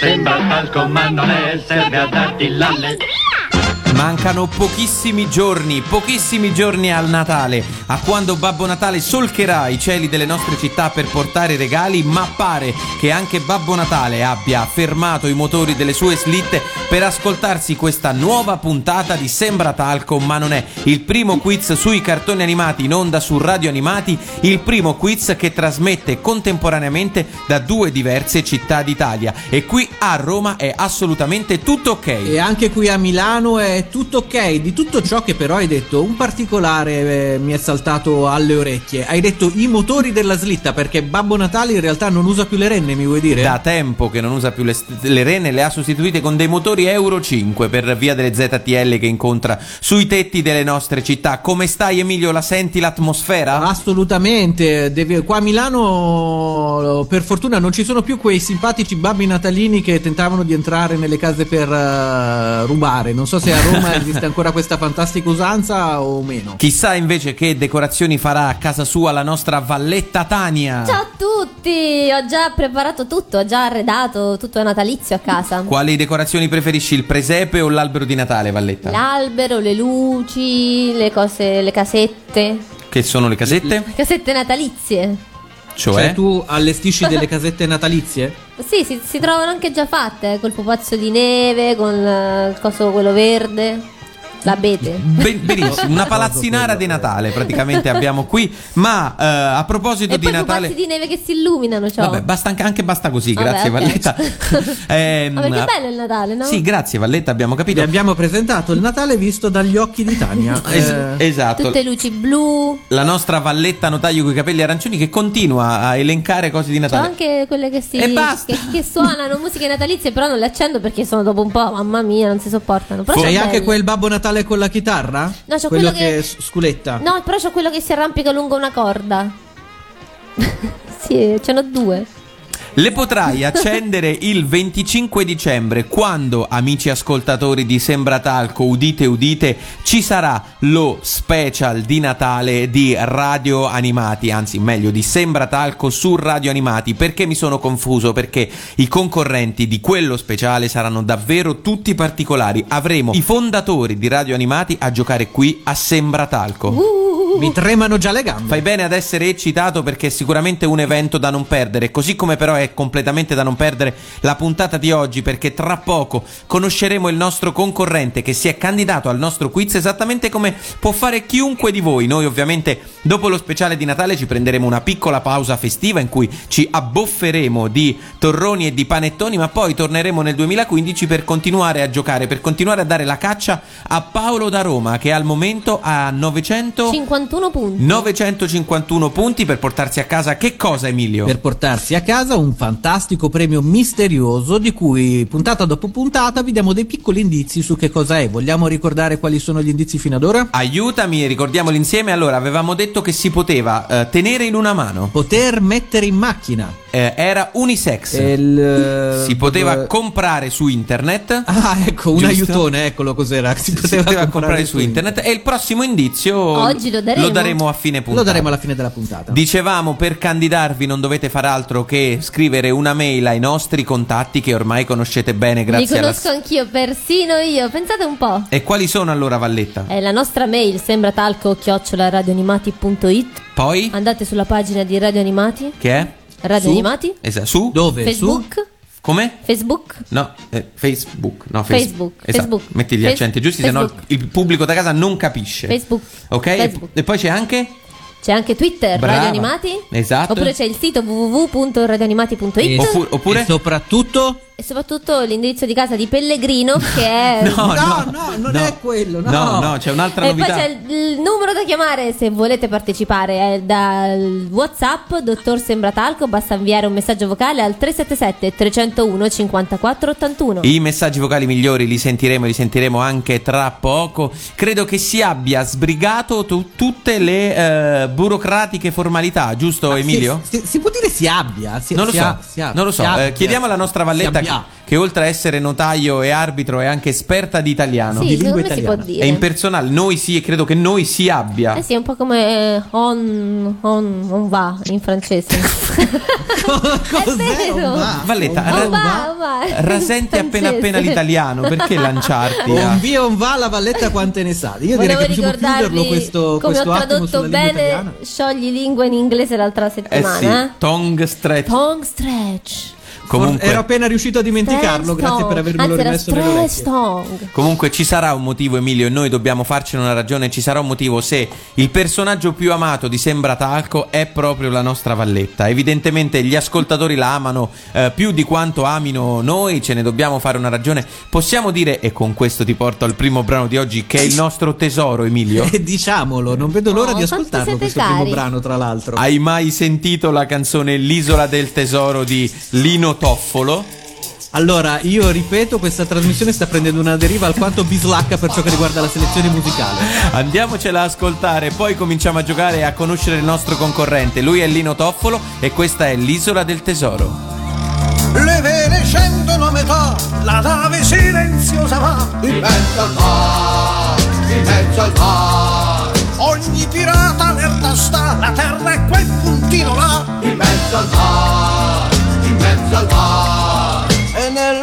Sembra al comando ne serve a darti l'alle. Mancano pochissimi giorni, pochissimi giorni al Natale, a quando Babbo Natale solcherà i cieli delle nostre città per portare regali, ma pare che anche Babbo Natale abbia fermato i motori delle sue slitte per ascoltarsi questa nuova puntata di Sembra Talco, ma non è il primo quiz sui cartoni animati in onda su Radio Animati, il primo quiz che trasmette contemporaneamente da due diverse città d'Italia. E qui a Roma è assolutamente tutto ok. E anche qui a Milano è tutto ok. Di tutto ciò che però hai detto, un particolare eh, mi è saltato alle orecchie. Hai detto i motori della slitta perché Babbo Natale in realtà non usa più le renne, mi vuoi dire? Da tempo che non usa più le, le renne, le ha sostituite con dei motori Euro 5 per via delle ZTL che incontra sui tetti delle nostre città. Come stai Emilio? La senti l'atmosfera? Assolutamente. Devi- qua a Milano per fortuna non ci sono più quei simpatici babbi natalini che tentavano di entrare nelle case per eh, rubare. Non so se a Roma esiste ancora questa fantastica usanza o meno. Chissà invece che decorazioni farà a casa sua la nostra Valletta Tania. Ciao a tutti, ho già preparato tutto, ho già arredato tutto natalizio a casa. Quali decorazioni preferisci, il presepe o l'albero di Natale, Valletta? L'albero, le luci, le cose, le casette. Che sono le casette? Casette natalizie. Cioè? Cioè tu allestisci delle casette natalizie? Sì, si, si trovano anche già fatte, col pupazzo di neve, con eh, il coso quello verde, l'abete. Be- benissimo, una palazzinara di Natale praticamente abbiamo qui. Ma eh, a proposito E di Natale. pupazzi di neve che si illuminano, ciao. Vabbè, basta anche, anche basta così, Vabbè, grazie ok. Valletta. Ehm, Ma perché bello il Natale, no? Sì, grazie Valletta, abbiamo Vi capito. abbiamo presentato il Natale visto dagli occhi di Tania. Es- Eh, esatto. Tutte luci blu. La nostra Valletta notaio con i capelli arancioni che continua a elencare cose di C'ho Natale. anche quelle che si E basta. che, che suonano musiche natalizie, però non le accendo perché sono dopo un po', mamma mia, non si sopportano. Però sono anche quel Babbo Natale con la chitarra? No, c'ho quello quello che- s- sculetta. No, però c'ho quello che si arrampica lungo una corda. sì, ce n'ho due. Le potrai accendere il 25 dicembre quando, amici ascoltatori di Sembratalco, udite udite, ci sarà lo special di Natale di Radio Animati, anzi meglio di Sembratalco su Radio Animati. Perché mi sono confuso? Perché i concorrenti di quello speciale saranno davvero tutti particolari. Avremo i fondatori di Radio Animati a giocare qui a Sembratalco. Uh, Mi tremano già le gambe. Fai bene ad essere eccitato perché è sicuramente un evento da non perdere, così come però è completamente da non perdere la puntata di oggi perché tra poco conosceremo il nostro concorrente che si è candidato al nostro quiz esattamente come può fare chiunque di voi. Noi ovviamente dopo lo speciale di Natale ci prenderemo una piccola pausa festiva in cui ci abbofferemo di torroni e di panettoni, ma poi torneremo nel 2015 per continuare a giocare, per continuare a dare la caccia a Paolo da Roma che al momento ha 900 51 punti. 951 punti per portarsi a casa che cosa Emilio? Per portarsi a casa un fantastico premio misterioso di cui puntata dopo puntata vi diamo dei piccoli indizi su che cosa è. Vogliamo ricordare quali sono gli indizi fino ad ora? Aiutami, ricordiamoli insieme. Allora, avevamo detto che si poteva eh, tenere in una mano. Poter mettere in macchina. Eh, era unisex. Il, si poteva eh, comprare su internet. Ah, ecco, un Giusto? aiutone, eccolo cos'era. Si Si poteva, poteva comprare su internet. E il prossimo indizio Oggi lo daremo. a fine puntata. Lo daremo alla fine della puntata. Dicevamo per candidarvi non dovete fare altro che scrivere una mail ai nostri contatti che ormai conoscete bene Li grazie alla conosco anch'io, persino io. Pensate un po'. E quali sono allora Valletta? È la nostra mail, sembra talco radioanimati.it. Poi Andate sulla pagina di Radio Animati. che è? Radio Su? Animati. Esatto, su Dove? Facebook. Come? Facebook. No, eh, Facebook. No, face- Facebook, Esatto. Facebook. Metti gli accenti giusti, se no Facebook. il pubblico da casa non capisce. Facebook. Ok? E- Facebook. E poi c'è anche C'è anche Twitter, Brava. Radio Animati. Esatto. Oppure c'è il sito www.radioanimati.it. E- Oppure- oppure? E soprattutto e soprattutto l'indirizzo di casa di Pellegrino che è... No, No, no, no, non è quello, no. No, no, c'è un'altra e novità. poi c'è il, il numero da chiamare se volete partecipare è dal Whatsapp Dottor Sembratalco basta inviare un messaggio vocale al 377 301 54 81 I messaggi vocali migliori li sentiremo, li sentiremo anche tra poco. Credo che si abbia sbrigato tu- tutte le eh, burocratiche formalità, giusto Emilio? Si, si- si può dire si abbia? Si, non lo si so, ha- si ha- non lo so. si abbia. Eh, chiediamo alla nostra Valletta che, abbia. che oltre a essere notaio e arbitro è anche esperta di italiano. sì, di lingua si può italiana. dire È impersonale, noi sì e credo che noi si abbia. Eh sì, è un po' come on, on, on va in francese. Cos'è? È vero. Un va? Valletta, Un ra- va, On va, on rasenti appena appena l'italiano, perché lanciarti? a- Un via un va la valletta quante ne sa. Io direi Volevo che possiamo chiuderlo questo, come questo ho attimo tradotto sulla lingua bene sciogli lingua in inglese l'altra Eh settimana. sì, eh? tongue stretch. Tongue stretch. Comunque, Ero appena riuscito a dimenticarlo, grazie per avermelo Anzi, rimesso nelle tongue. comunque ci sarà un motivo, Emilio, e noi dobbiamo farcene una ragione. Ci sarà un motivo se il personaggio più amato di Sembra Talco è proprio la nostra Valletta. Evidentemente gli ascoltatori la amano eh, più di quanto amino noi, ce ne dobbiamo fare una ragione. Possiamo dire, e con questo ti porto al primo brano di oggi, che è il nostro tesoro, Emilio. E diciamolo, non vedo l'ora Oh, di ascoltarlo questo cari. primo brano, tra l'altro. Hai mai sentito la canzone L'isola del tesoro di Lino Toffolo? Allora, io ripeto, questa trasmissione sta prendendo una deriva alquanto bislacca per ciò che riguarda la selezione musicale. Andiamocela a ascoltare, poi cominciamo a giocare e a conoscere il nostro concorrente. Lui è Lino Toffolo e questa è l'Isola del Tesoro. Le vele scendono a metà, la nave silenziosa va in mezzo al mare, in mezzo al mare. Ogni pirata allerta sta, la terra è quel puntino là, in mezzo al mare,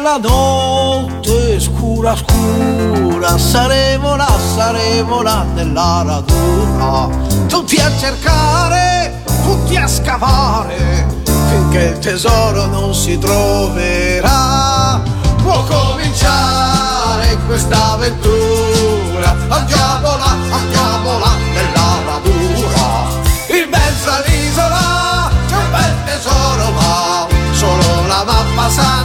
Nella notte scura scura saremo là, saremo là nella radura. Tutti a cercare, tutti a scavare, finché il tesoro non si troverà. Può cominciare questa avventura, andiamo là, andiamo là nella radura. In mezzo all'isola c'è un bel tesoro, ma solo la mappa sa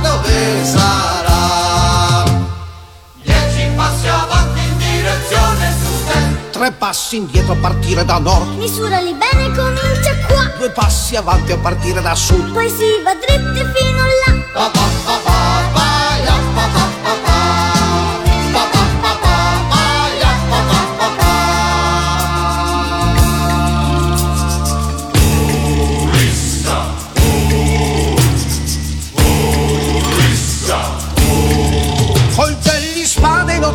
Tre passi indietro a partire da nord Misurali bene, comincia qua. Due passi avanti a partire da sud Poi si va dritti fino là. Pa, pa, pa,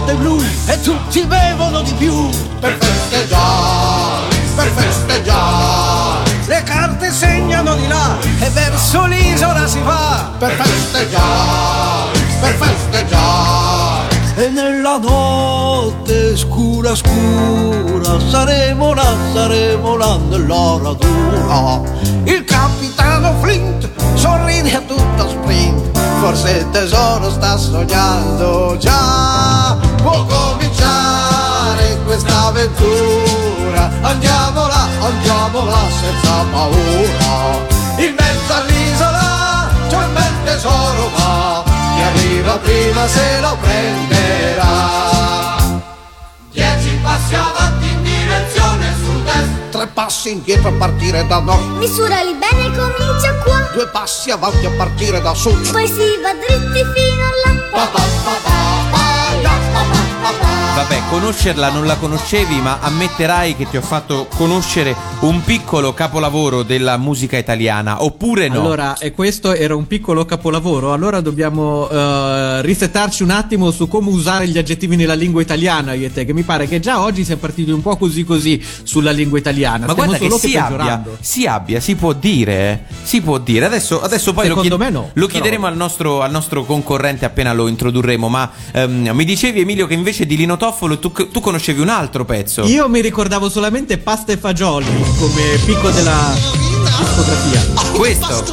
notte blu E tutti bevono di più. Per festeggiare, per festeggiare Le carte segnano di là E verso l'isola si va. Per festeggiare, per festeggiare E nella notte scura scura Saremo là, saremo là nella radura Il capitano Flint sorride a tutto sprint. Forse il tesoro sta sognando già Può cominciare questa avventura. Andiamo là, andiamo là senza paura. In mezzo all'isola c'è un bel tesoro ma Chi arriva prima se lo prenderà. Dieci passi avanti in direzione sud-est. Tre passi indietro a partire da nord. Misurali bene, comincia qua. Due passi avanti a partire da sud. Poi si va dritti fino là. Pa, pa, pa, pa, pa, Vabbè, conoscerla non la conoscevi, ma ammetterai che ti ho fatto conoscere un piccolo capolavoro della musica italiana, oppure no? Allora, e questo era un piccolo capolavoro. Allora dobbiamo eh, risettarci un attimo su come usare gli aggettivi nella lingua italiana, io e te, che mi pare che già oggi siamo partiti un po' così così sulla lingua italiana. Ma Stiamo guarda che solo si abbia, si abbia, si può dire, eh. si può dire. Adesso, adesso poi lo, Secondo chied- me no, lo chiederemo al nostro, al nostro concorrente appena lo introdurremo. Ma ehm, mi dicevi, Emilio, che invece di Lino Toffolo tu, tu conoscevi un altro pezzo. Io mi ricordavo solamente pasta e fagioli come picco della discografia. Questo.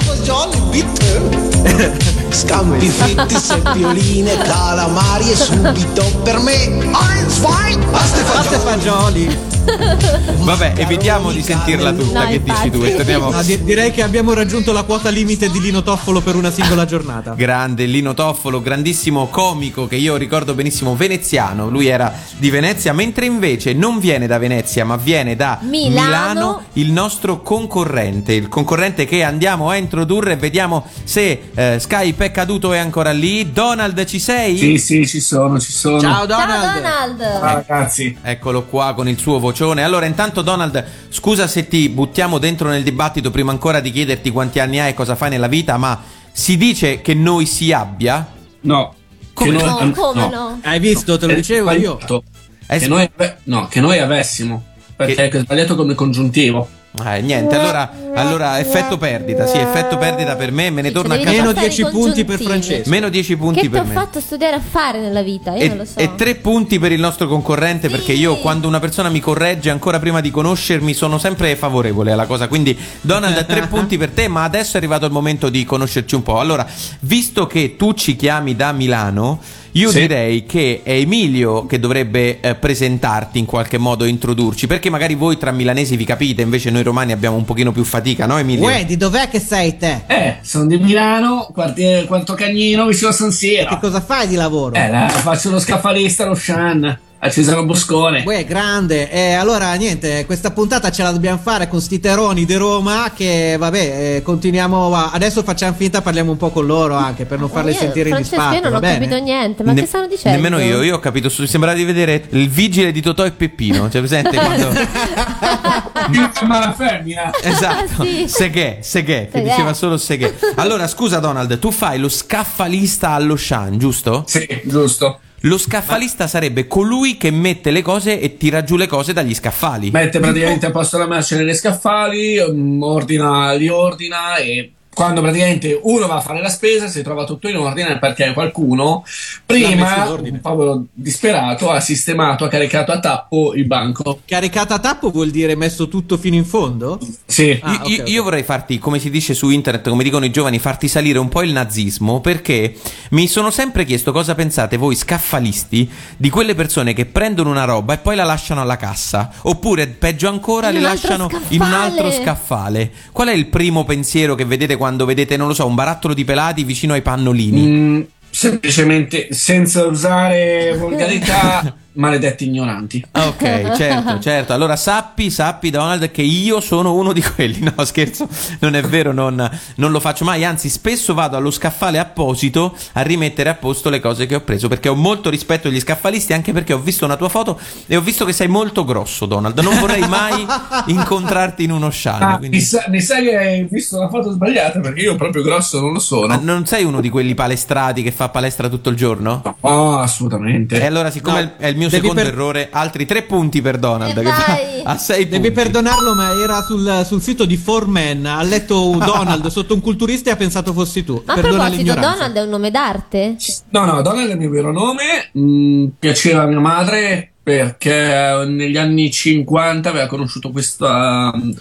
Scampi fritti, seppioline, calamari e subito per me Ein, zwei, pasta e Pasta e fagioli. Vabbè, evitiamo di sentirla tutta. No, che dici tu? infatti. Torniamo. No, di- direi che abbiamo raggiunto la quota limite di Lino Toffolo per una singola giornata. Grande Lino Toffolo, grandissimo comico che io ricordo benissimo, veneziano. Lui era di Venezia, mentre invece non viene da Venezia, ma viene da Milano. il nostro concorrente. Il concorrente che andiamo a introdurre e vediamo se eh, Skype è caduto è ancora lì. Donald, ci sei? Sì, sì, ci sono, ci sono. Ciao Ciao Donald. Donald. Ah, ragazzi. Eccolo qua con il suo vocione. Allora, intanto, Donald, scusa se ti buttiamo dentro nel dibattito prima ancora di chiederti quanti anni hai e cosa fai nella vita, ma si dice che noi si abbia? No. Come che no? noi- Come no? Hai visto, te lo È dicevo io. Che noi, no, che noi avessimo. Perché è sbagliato come congiuntivo. Eh, niente, allora, allora effetto perdita, sì, effetto perdita per me, me ne Sì, torno a casa. Meno passare 10 i punti per. Francesco. Meno 10 punti Che ti per ho me. fatto studiare a fare nella vita? Io E, non lo so. e tre punti per il nostro concorrente perché io quando una persona mi corregge ancora prima di conoscermi sono sempre favorevole alla cosa quindi Donald tre punti per te ma adesso è arrivato il momento di conoscerci un po' allora visto che tu ci chiami da Milano io Sì. direi che è Emilio che dovrebbe eh, presentarti in qualche modo introdurci perché magari voi tra milanesi vi capite invece noi romani abbiamo un pochino più fatica no Emilio? Uè, di dov'è che sei te? Eh, sono di Milano, quartiere Quarto Cagnino, vicino a San Che Siro. cosa fai di lavoro? Eh, la, faccio lo scaffalista allo Shan, a Cesaro Boscone. Uè, grande. Eh, allora, niente, questa puntata ce la dobbiamo fare con sti teroni di Roma che, vabbè, eh, continuiamo a... Adesso facciamo finta, parliamo un po' con loro anche per non farli Io, sentire in Francesco, disparte, io non ho bene? capito niente, ma Ne- che stanno dicendo? Nemmeno io, io ho capito, su- sembrava di vedere il vigile di Totò e Peppino, cioè presente quando... Ma la femmina. Esatto, Sì. Seghe, Seghe, che Seghe. diceva solo Seghe. Allora, scusa Donald, tu fai lo scaffalista allo Shan, giusto? Sì, giusto. Lo scaffalista sarebbe colui che mette le cose e tira giù le cose dagli scaffali. Mette praticamente a posto la merce nelle scaffali, mm, ordina, li ordina e quando praticamente uno va a fare la spesa si trova tutto in ordine perché qualcuno prima, un povero disperato, ha sistemato, ha caricato a tappo il banco. Caricata a tappo vuol dire messo tutto fino in fondo? Sì. Ah, Io- ok, io, ok. io vorrei farti, come si dice su internet, come dicono i giovani, farti salire un po' il nazismo perché mi sono sempre chiesto cosa pensate voi scaffalisti di quelle persone che prendono una roba e poi la lasciano alla cassa oppure peggio ancora In le lasciano in un altro scaffale. scaffale. Qual è il primo pensiero che vedete quando vedete, non lo so, un barattolo di pelati vicino ai pannolini? Mm, semplicemente senza usare volgarità, maledetti ignoranti. Ok, certo, certo. Allora sappi, sappi Donald che io sono uno di quelli. No, scherzo, non è vero, non, non lo faccio mai. Anzi, spesso vado allo scaffale apposito a rimettere a posto le cose che ho preso perché ho molto rispetto degli scaffalisti, anche perché ho visto una tua foto e ho visto che sei molto grosso, Donald. Non vorrei mai incontrarti in uno sciame. Ah, quindi- mi, sa, mi sa che hai visto la foto sbagliata perché io proprio grosso non lo Ma sono. non sei uno di quelli palestrati che fa palestra tutto il giorno? Oh, assolutamente. E allora, siccome No, è il mio devi secondo per- errore, altri tre punti per Donald. Che a sei Devi punti. perdonarlo, ma era sul, sul sito di 4Man. Ha letto un Donald sotto un culturista e ha pensato fossi tu. Ma a Perdona proposito, l'ignoranza. Donald è un nome d'arte? No, no, Donald è il mio vero nome. mm, piaceva a mia madre perché negli anni 50 aveva conosciuto questa, mm,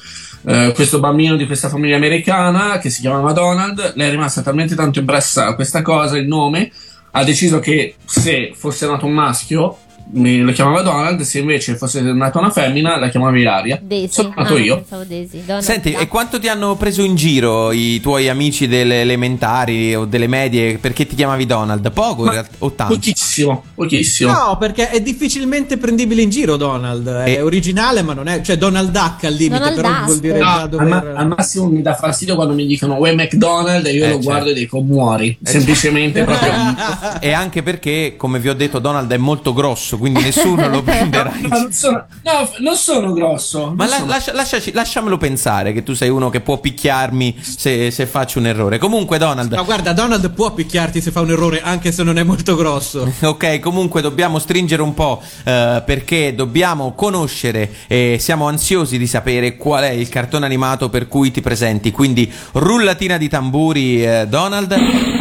eh, questo bambino di questa famiglia americana che si chiamava Donald. Lei è rimasta talmente tanto impressa a questa cosa, il nome, ha deciso che se fosse nato un maschio mi- lo chiamava Donald, se invece fosse nata una femmina la chiamava Ilaria. Daisy. Sono nato Ah, io. Daisy. Donald Senti, e quanto ti hanno preso in giro i tuoi amici delle elementari o delle medie perché ti chiamavi Donald? Poco in Ma- realtà, o tanto? Pochissimo, pochissimo. No, perché è difficilmente prendibile in giro Donald. È E- originale, ma non è. Cioè, Donald Duck al limite, Donald però Duck. vuol dire No, al, dover. ma- al massimo mi dà fastidio quando mi dicono Uè McDonald's e io Eh, lo certo. guardo e dico muori. Eh, Semplicemente proprio. E anche perché, come vi ho detto, Donald è molto grosso, quindi nessuno lo prenderà. No, non sono, no, non sono grosso. Ma non la- sono- lascia- lasciaci- lasciamelo pensare che tu sei uno che può picchiarmi se, se faccio un errore. Comunque, Donald. No, guarda, Donald può picchiarti se fa un errore, anche se non è molto grosso. Ok, comunque dobbiamo stringere un po' eh, perché dobbiamo conoscere e siamo ansiosi di sapere qual è il cartone animato per cui ti presenti. Quindi rullatina di tamburi, eh, Donald.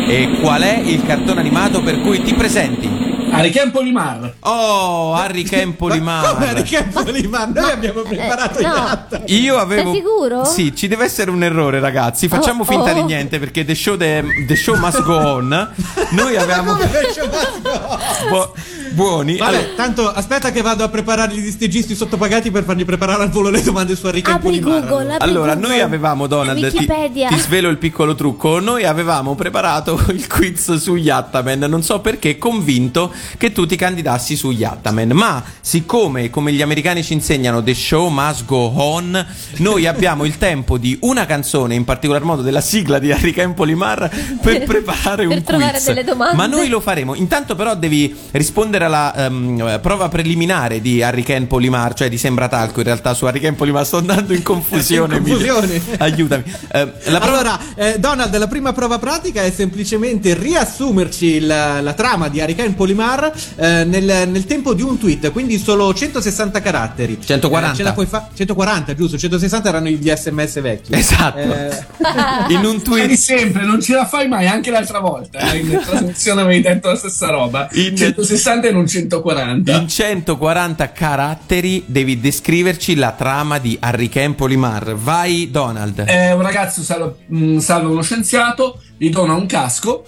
E qual è il cartone animato per cui ti presenti? A Richiampo Limar. Oh, Harry Campoli Come Harry Campoli Mar? Noi abbiamo preparato eh, i no. latte. Io avevo. Sei sicuro? Sì, ci deve essere un errore, ragazzi. Facciamo Oh, finta oh. di niente perché the show, the- the show must go on. Noi avevamo. Bu- buoni. Vabbè, Allora, tanto aspetta che vado a preparare gli stagisti sottopagati per fargli preparare al volo le domande su Harry Apri Campoli Mar. Google, apri Allora, Google. noi avevamo, Donald, ti, Wikipedia. ti svelo il piccolo trucco, noi avevamo preparato il quiz su Yattaman, non so perché, convinto che tu ti candidassi su Yattaman, ma siccome, come gli americani ci insegnano, the show must go on, noi abbiamo il tempo di una canzone, in particolar modo della sigla di Harry Campoli Mar, per preparare Per un trovare quiz. delle domande. Ma noi lo faremo, intanto però devi rispondere alla ehm, prova preliminare di Harry Campoli Mar, cioè di Sembratalco, in realtà su Harry Campoli Mar sto andando in confusione. In confusione. Aiutami. Eh, la prova- Allora, eh, Donald, la prima prova pratica è semplicemente riassumerci il- la trama di Hurricane Polimar eh, nel, nel tempo di un tweet, quindi solo 160 caratteri. 140. Eh, ce la puoi fa- 140, giusto? 160 erano gli sms vecchi. Esatto. Eh, in un Di tweet sempre, non ce la fai mai, anche l'altra volta. eh, In trasmissione avevi detto la stessa roba. In- 160 e non 140. in 140 caratteri devi descriverci la trama di Harry Campoli Mar. Vai Donald. Eh, un ragazzo salva, mh, salva uno scienziato, gli dona un casco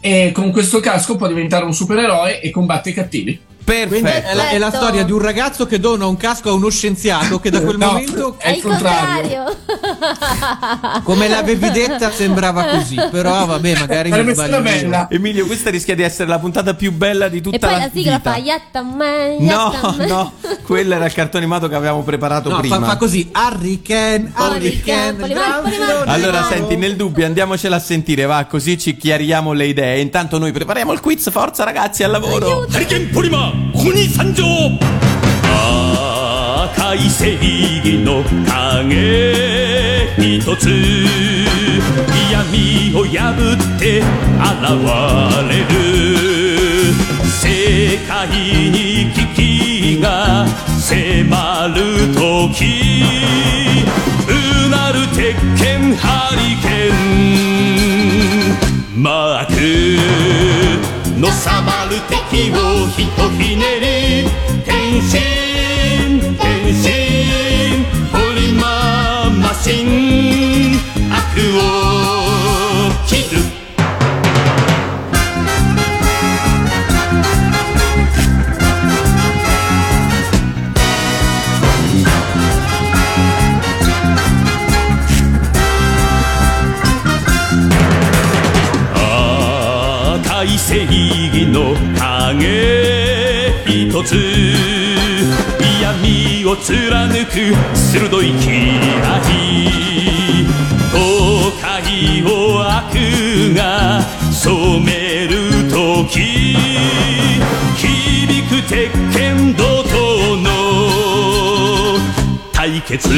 e con questo casco può diventare un supereroe e combatte i cattivi. Perfetto. È la, è la, storia di un ragazzo che dona un casco a uno scienziato che da quel no, momento è il contrario. Come l'avevi detta sembrava così, però vabbè, magari non sbaglio. Emilio, questa rischia di essere la puntata più bella di tutta la vita. E poi la, la sigla vita. fa man, No, man. no, quello era il cartone animato che avevamo preparato no, prima. Fa, fa così, Harry Ken, Harry Ken. Allora, senti, nel dubbio andiamocela a sentire, va, così ci chiariamo le idee. Intanto noi prepariamo il quiz, forza ragazzi, al lavoro. Harry Ken Polima! ここに参上。赤い正義の影。一つ闇を破って現れる。世界に危機が迫る時。うなる鉄拳ハリケーン。マーク。のさばる敵をひとひねり の影一つ闇を貫く鋭い嫌い都会を悪が染める時響く鉄拳怒涛の対決。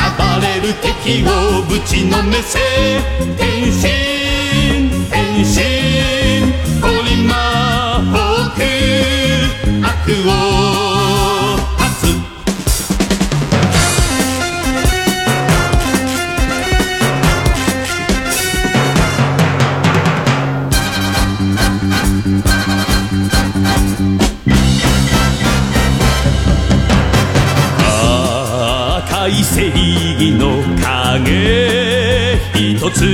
暴れる敵をぶちのめせ変身を断つ赤い正義の影。一つ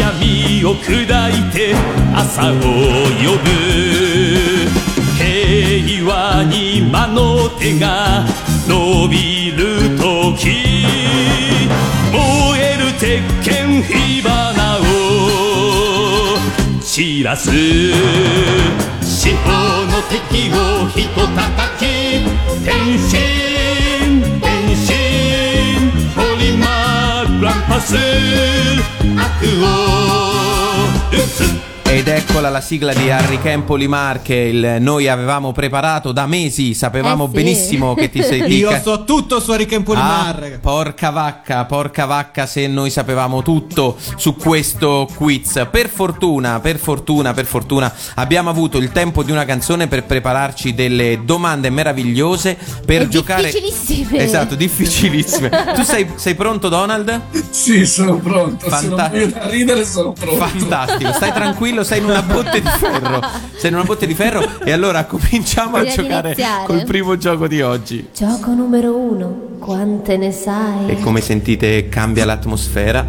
闇を砕いて朝を呼ぶ。手が伸びる時燃える鉄拳火花を散らす。四方の敵をひと叩き変身変身ポリマーランパス。悪を打つ Ed eccola la sigla di Harry Campoli Mar che il- noi avevamo preparato da mesi, sapevamo Eh sì. benissimo che ti sei Io so tutto su Hurricane Ah, Polimar. porca vacca, porca vacca se noi sapevamo tutto su questo quiz. Per fortuna, per fortuna, per fortuna abbiamo avuto il tempo di una canzone per prepararci delle domande meravigliose per E giocare difficilissime. Esatto, difficilissime. tu sei, sei pronto Donald? Sì, sono pronto. Se non Fanta- voglio da ridere, sono pronto. Fantastico, stai tranquillo, sei in una botte di ferro. Sei in una botte di ferro e allora cominciamo a giocare iniziare. col primo gioco di oggi. Gioco numero uno. Quante ne sai? E come sentite cambia l'atmosfera.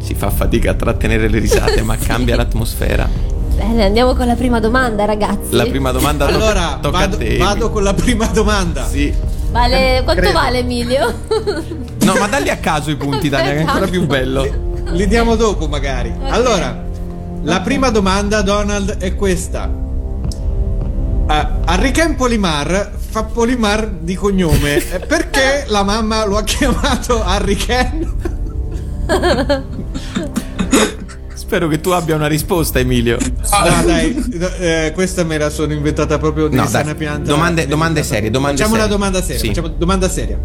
Si fa fatica a trattenere le risate, ma cambia l'atmosfera. Bene, andiamo con la prima domanda, ragazzi. La prima domanda to- Allora, tocca vado, a te. vado con la prima domanda. Sì. Vale, quanto Credo. vale Emilio? No, ma dalli a caso i punti, Dania, che è ancora più bello. Li diamo dopo, magari. Allora, la prima domanda, Donald, è questa. Uh, Enrique Polimar fa Polimar di cognome. Eh, Perché la mamma lo ha chiamato Enrique? Spero che tu abbia una risposta, Emilio. No, dai, eh, questa me la sono inventata proprio di No, sana dai, pianta. domande- domande serie, domande Facciamo serie. una domanda seria. Sì. Facciamo domanda seria.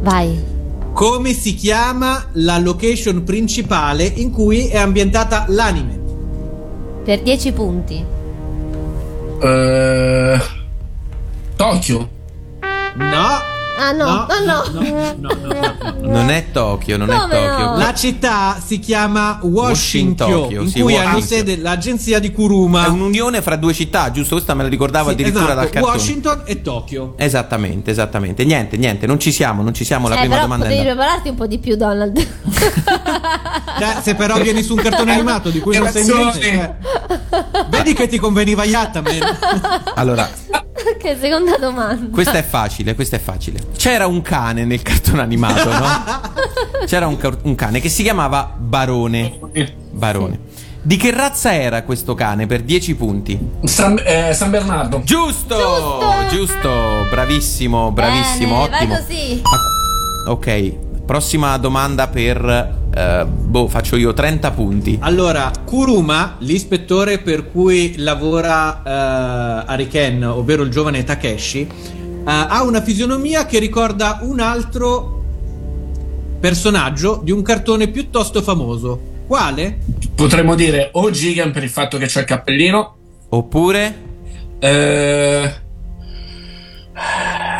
Vai. Come si chiama la location principale in cui è ambientata l'anime? Per 10 punti. Eh, Tokyo. No. Ah no, No, no, no. no, no, no, no, no. Non è Tokyo, non Come è Tokyo. no? La città si chiama Washington, Washington, in sì, cui hanno sede l'agenzia di Kuruma. È un'unione fra due città, giusto? Questa me la ricordavo Sì, addirittura esatto, dal cartone. Washington e Tokyo. Esattamente, esattamente. Niente, niente, non ci siamo, non ci siamo. La eh, prima però domanda è potevi andata. prepararti un po' di più, Donald. Cioè, se però vieni su un cartone animato di cui non sai niente, eh, vedi che ti conveniva Yattaman. Allora, che seconda domanda. questa è facile, questa è facile. C'era un cane nel cartone animato, no? C'era un, un cane che si chiamava Barone. Barone. Di che razza era questo cane per 10 punti? San, eh, San Bernardo. Giusto! Giusto! Giusto, bravissimo, bravissimo, Bene, ottimo. Vai così. Ah, Ok, prossima domanda per eh, boh, faccio io 30 punti. Allora, Kuruma, l'ispettore per cui lavora uh, Ariken, ovvero il giovane Takeshi, eh, ha una fisionomia che ricorda un altro personaggio di un cartone piuttosto famoso. Quale? Potremmo dire o Gigan per il fatto che c'è il cappellino. Oppure Eh,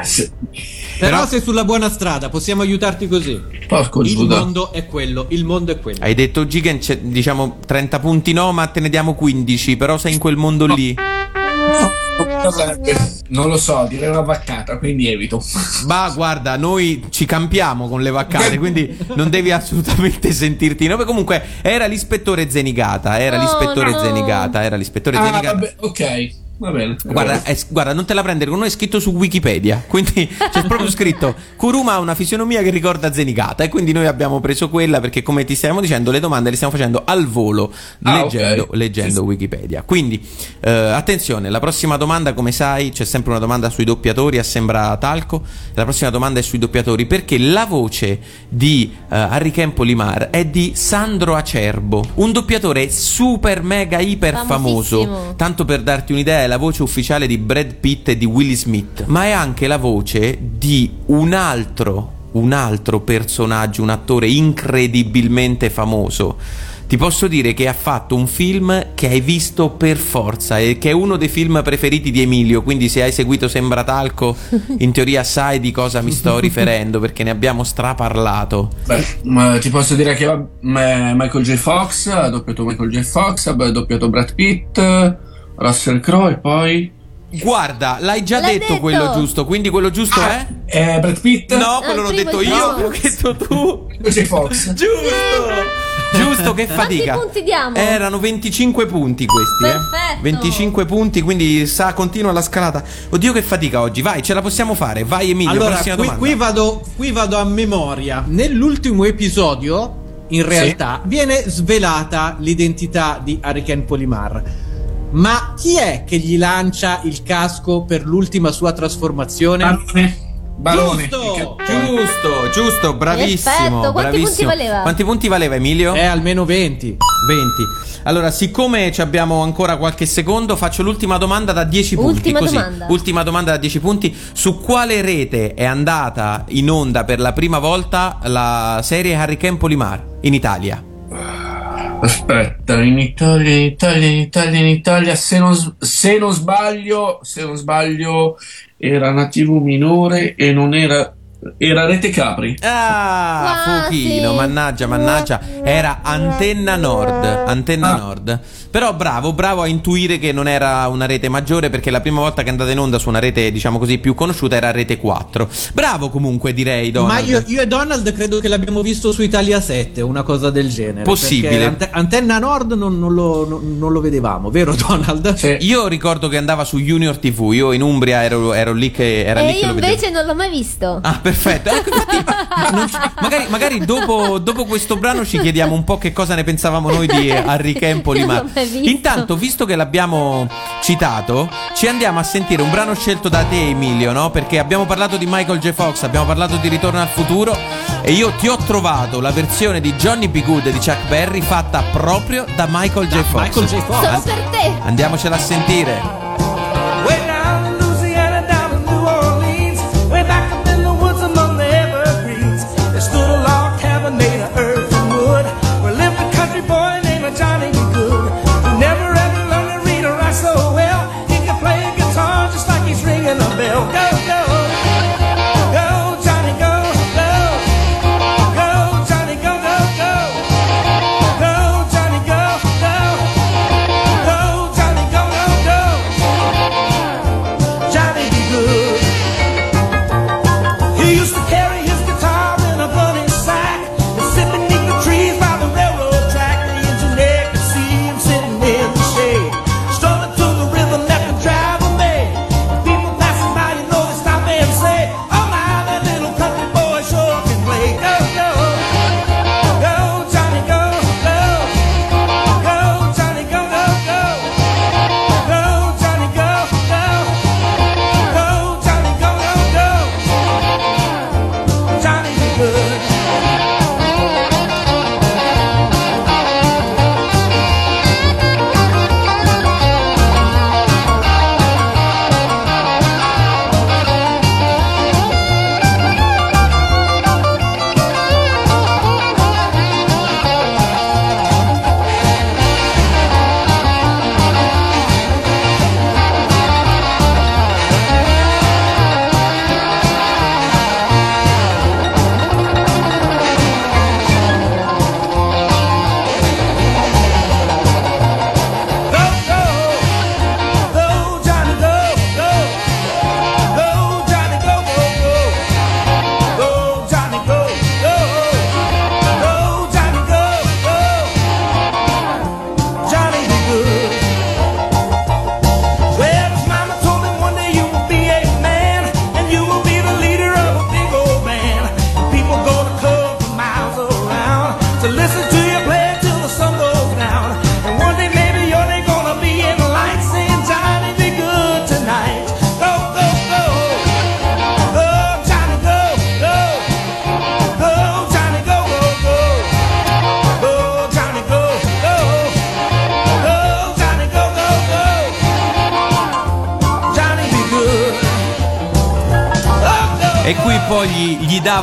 se- Però, Però- sei sulla buona strada, possiamo aiutarti così. porco Il Giuda. mondo è quello, il mondo è quello. hai detto Gigan, diciamo 30 punti no, ma te ne diamo 15, però sei in quel mondo lì. Non lo so, direi una vaccata, quindi evito. Ma guarda, noi ci campiamo con le vaccate, quindi non devi assolutamente sentirti. No, comunque era l'ispettore Zenigata, era Oh, l'ispettore no. Zenigata, era l'ispettore Ah, Zenigata. vabbè, ok, va bene. Guarda, è- guarda, non te la prendere con noi, è scritto su Wikipedia. Quindi c'è proprio scritto: Kuruma ha una fisionomia che ricorda Zenigata. E quindi noi abbiamo preso quella perché, come ti stiamo dicendo, le domande le stiamo facendo al volo, Ah, leggendo, ok. leggendo Sì. Wikipedia. Quindi, eh, attenzione, la prossima domanda, come sai, c'è sempre una domanda sui doppiatori a Sembra Talco. La prossima domanda è sui doppiatori perché la voce di eh, Harry Kempo Limar è di Sandro Acerbo, un doppiatore super mega iper famoso. Tanto per darti un'idea, la voce ufficiale di Brad Pitt e di Willie Smith, ma è anche la voce di un altro, un altro personaggio, un attore incredibilmente famoso. Ti posso dire che ha fatto un film che hai visto per forza e che è uno dei film preferiti di Emilio, quindi se hai seguito Sembratalco, in teoria sai di cosa mi sto riferendo perché ne abbiamo straparlato. Beh, ti posso dire che ma- Michael J. Fox ha doppiato Michael J. Fox, ha doppiato Brad Pitt, Russell Crowe e poi... Guarda, l'hai già L'hai detto, detto! quello giusto, quindi quello giusto è? Eh, Brad Pitt? No, quello il l'ho detto io, Fox. hai detto tu. J. Fox. Giusto! Giusto, che fatica. punti diamo? Erano 25 punti questi, Perfetto. eh. 25 punti, quindi sa, continua la scalata. Oddio che fatica oggi. Vai, ce la possiamo fare. Vai Emilio, Allora, prossima qui, domanda. qui vado, qui vado a memoria. Nell'ultimo episodio, in realtà, viene svelata l'identità di Ariken Polimar. Ma chi è che gli lancia il casco per l'ultima sua trasformazione? Barone. Barone. Giusto! Giusto, giusto, bravissimo. Perfetto. Quanti bravissimo. punti valeva? Quanti punti valeva Emilio? È almeno 20. 20. Allora, siccome ci abbiamo ancora qualche secondo, faccio l'ultima domanda da 10 punti. Ultima così. domanda. Ultima domanda da 10 punti. Su quale rete è andata in onda per la prima volta la serie Harry Kemp Polimar in Italia? Aspetta, in Italia, in Italia, in Italia, in Italia, se non, se non sbaglio, se non sbaglio, era una TV minore e non era Era Rete Capri. Ah, Ah, Fuchino, sì. mannaggia, mannaggia. Era Antenna Nord. Antenna Ah. Nord. Però bravo, bravo a intuire che non era una rete maggiore perché la prima volta che è andata in onda su una rete, diciamo così, più conosciuta era Rete 4. Bravo comunque, direi, Donald. Ma io, io e Donald credo che l'abbiamo visto su Italia 7, una cosa del genere. Possibile. Ante- Antenna Nord non, non lo, non- non lo vedevamo, vero Donald? Sì. Io ricordo che andava su Junior TV, io in Umbria ero, ero lì che era E lì che io lo vedevo. invece non l'ho mai visto. Ah, perfetto. Ecco, infatti, non ci- magari, magari dopo, dopo questo brano ci chiediamo un po' che cosa ne pensavamo noi di Harry Campoli. Non Ma intanto, visto che l'abbiamo citato, ci andiamo a sentire un brano scelto da te, Emilio, no? Perché abbiamo parlato di Michael J. Fox, abbiamo parlato di Ritorno al futuro. E io ti ho trovato la versione di Johnny B. Good di Chuck Berry fatta proprio da Michael J. Fox. Michael J. Fox. Solo per te. Andiamocela a sentire.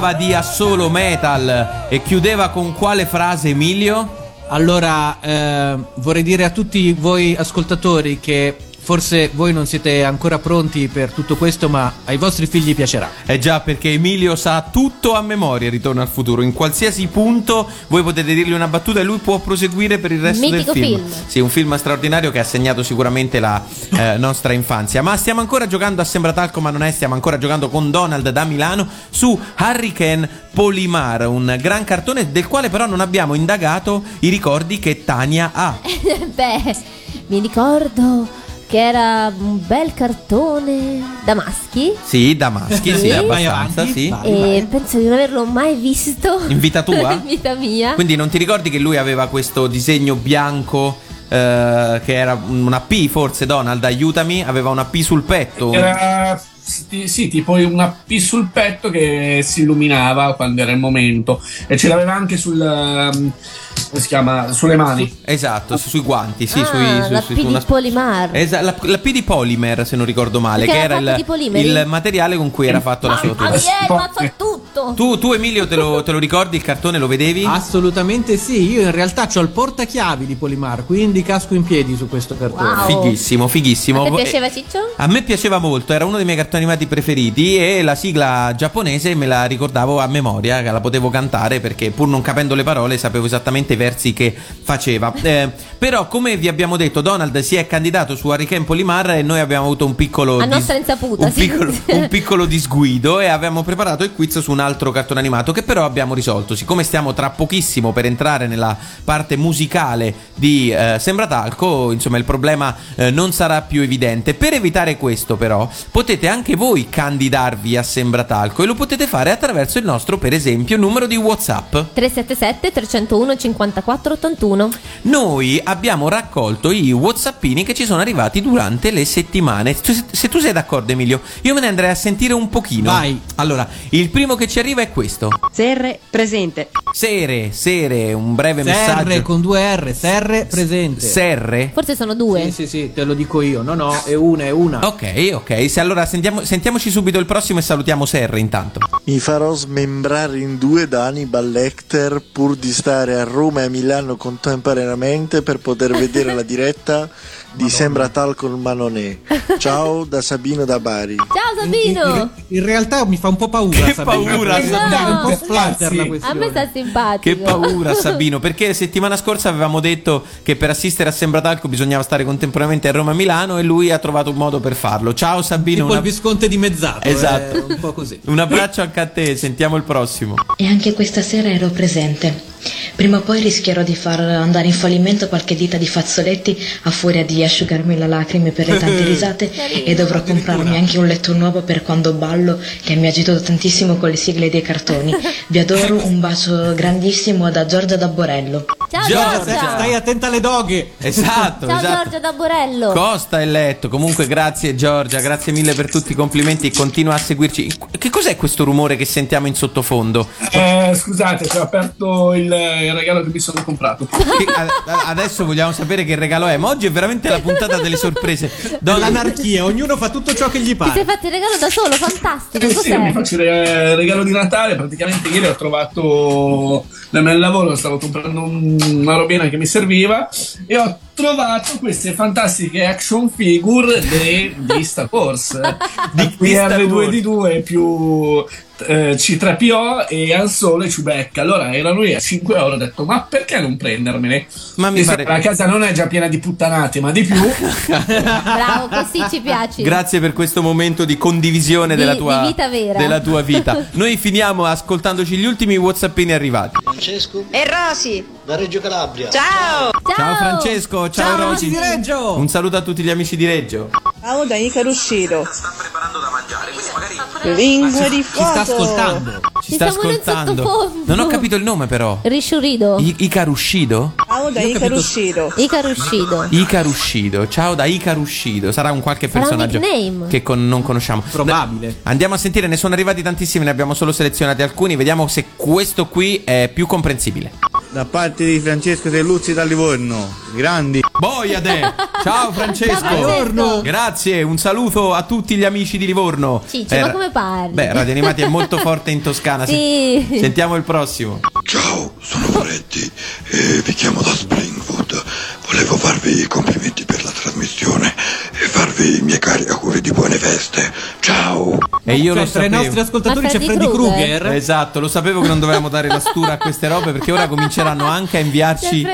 Dava di assolo metal e chiudeva con quale frase, Emilio? Allora, eh, vorrei dire a tutti voi ascoltatori che forse voi non siete ancora pronti per tutto questo, ma ai vostri figli piacerà. Eh già, perché Emilio sa tutto a memoria, ritorno al futuro. In qualsiasi punto voi potete dirgli una battuta e lui può proseguire per il resto Mitico del film. film. Sì, un film straordinario che ha segnato sicuramente la eh, nostra infanzia. Ma stiamo ancora giocando a Sembratalco, ma non è, stiamo ancora giocando con Donald da Milano su Hurricane Polimar, un gran cartone del quale però non abbiamo indagato i ricordi che Tania ha. Beh, mi ricordo che era un bel cartone da maschi. Sì, da maschi, sì, Sì. Vai abbastanza, sì. vai. E penso di non averlo mai visto. In vita tua? In vita mia. Quindi non ti ricordi che lui aveva questo disegno bianco eh, che era una P forse Donald, aiutami, aveva una P sul petto. Era sì, sì, tipo una P sul petto che si illuminava quando era il momento. E ce l'aveva anche sul. Come si chiama? Sulle mani. Esatto, su- sui guanti, sì, Ah, sui, su- la su- P di una- Polimar. Esa- la, la P di Polymer, se non ricordo male, Perché che era era il, il materiale con cui era fatto la sua Sì. ma fa tutto. Tu, tu, Emilio te lo, te lo ricordi il cartone? Lo vedevi? Assolutamente sì, io in realtà ho il portachiavi di Polimar, quindi casco in piedi su questo cartone. Wow. Fighissimo, fighissimo. A te Eh, piaceva Ciccio? A me piaceva molto, era uno dei miei cartoni animati preferiti e la sigla giapponese me la ricordavo a memoria, che la potevo cantare perché pur non capendo le parole sapevo esattamente i versi che faceva. Eh, però come vi abbiamo detto Donald si è candidato su Hurricane Polimar e noi abbiamo avuto un piccolo... A dis- nostra insaputa, un sì. piccolo, un piccolo disguido e abbiamo preparato il quiz su un altro cartone animato che però abbiamo risolto. Siccome stiamo tra pochissimo per entrare nella parte musicale di eh, Sembratalco, insomma il problema eh, non sarà più evidente. Per evitare questo però potete anche voi candidarvi a Sembratalco e lo potete fare attraverso il nostro per esempio numero di Whatsapp. 377 301 54 81. Noi abbiamo raccolto i whatsappini che ci sono arrivati durante le settimane. Se, tu sei d'accordo Emilio, io me ne andrei a sentire un pochino. Vai. Allora, il primo che ci arriva è questo. Serre presente. Sere, Sere, un breve Serre messaggio. con due R, Serre presente. Serre? Forse sono due. Sì, sì, sì, te lo dico io. No, no, è una, è una. Ok, ok. Se allora sentiamo- sentiamoci subito il prossimo e salutiamo Serre intanto. Mi farò smembrare in due da Hannibal Lecter pur di stare a Roma e a Milano contemporaneamente per poter vedere la diretta di Sembra Tal con Manonè. Ciao da Sabino da Bari. Ciao In, Sabino! in- in realtà mi fa un po' paura. Che Sabino. paura, Sabino. un po' la A me sta simpatico. Che paura Sabino, perché settimana scorsa avevamo detto che per assistere a Sembratalco bisognava stare contemporaneamente a Roma e Milano e lui ha trovato un modo per farlo. Ciao Sabino, Tipo una- il Visconte di Mezzato. Esatto. È un po' così. un abbraccio anche a te, sentiamo il prossimo. E anche questa sera ero presente. Prima o poi rischierò di far andare in fallimento qualche dita di fazzoletti a furia di asciugarmi le lacrime per le tante risate e dovrò comprarmi anche un letto nuovo per quando ballo che mi agito tantissimo con le sigle dei cartoni. Vi adoro, un bacio grandissimo da Giorgia da Borello. Ciao Giorgia, Giorgia! Stai attenta alle doghe. Esatto, Ciao esatto. Giorgia da Borello! Costa e letto. Comunque, grazie Giorgia, grazie mille per tutti i complimenti. Continua a seguirci. Che cos'è questo rumore che sentiamo in sottofondo? Eh, scusate, ci ho aperto il, il regalo che mi sono comprato. Adesso vogliamo sapere che regalo è. Ma oggi è veramente la puntata delle sorprese. Don- L'anarchia, ognuno fa tutto ciò che gli Ti sei pare. fatto il regalo da solo, fantastico. Eh sì, Cos'è? mi faccio il re- regalo di Natale. Praticamente ieri ho trovato nel lavoro, stavo comprando un- una robina che mi serviva e ho trovato queste fantastiche action figure di Star Wars. di di Star Wars. R2D2 più eh, C3PO e Han Solo e Chewbacca. Allora erano lì a 5 euro. Ho detto, ma perché non prendermene? Ma mi pare- che La casa non è già piena di puttanate, ma di più. Bravo, così ci piaci. Grazie per questo momento di condivisione Di- della, tua, di vita vera. della tua vita. Noi finiamo ascoltandoci gli ultimi whatsappini arrivati. Francesco E Rosy. da Reggio Calabria. Ciao. Ciao, Francesco, ciao, Ciao, amici di Reggio. Un saluto a tutti gli amici di Reggio. Ciao da Icaro Usciro. Lingue di Ci sta fuoco. ascoltando. Ci Ci sta ascoltando. Non ho capito il nome però. Risciurido. I- Icaruscido? Ciao da ho Icaro capito- Usciro. Icaruscido. Icaruscido. Ciao da Icaruscido. Sarà un qualche Sarà un personaggio nickname. che con- non conosciamo. Probabile. Andiamo a sentire, ne sono arrivati tantissimi, ne abbiamo solo selezionati alcuni. Vediamo se questo qui è più comprensibile. Da parte di Francesco Selluzzi da Livorno. Grandi. Boia te! Ciao Francesco! Ciao, Francesco. Grazie, un saluto a tutti gli amici di Livorno. Ciccio, Eh, ma come parli? Beh, Radio Animati è molto forte in Toscana. Sì. Sen- Sentiamo il prossimo. Ciao, sono Moretti e vi chiamo da Springwood. Volevo farvi i complimenti per la trasmissione e farvi i miei cari auguri di buone feste. Ciao! E io Cioè, lo tra i sapevo. nostri ascoltatori Ma c'è Freddy Krueger? Esatto, lo sapevo che non dovevamo dare la stura a queste robe perché ora cominceranno anche a inviarci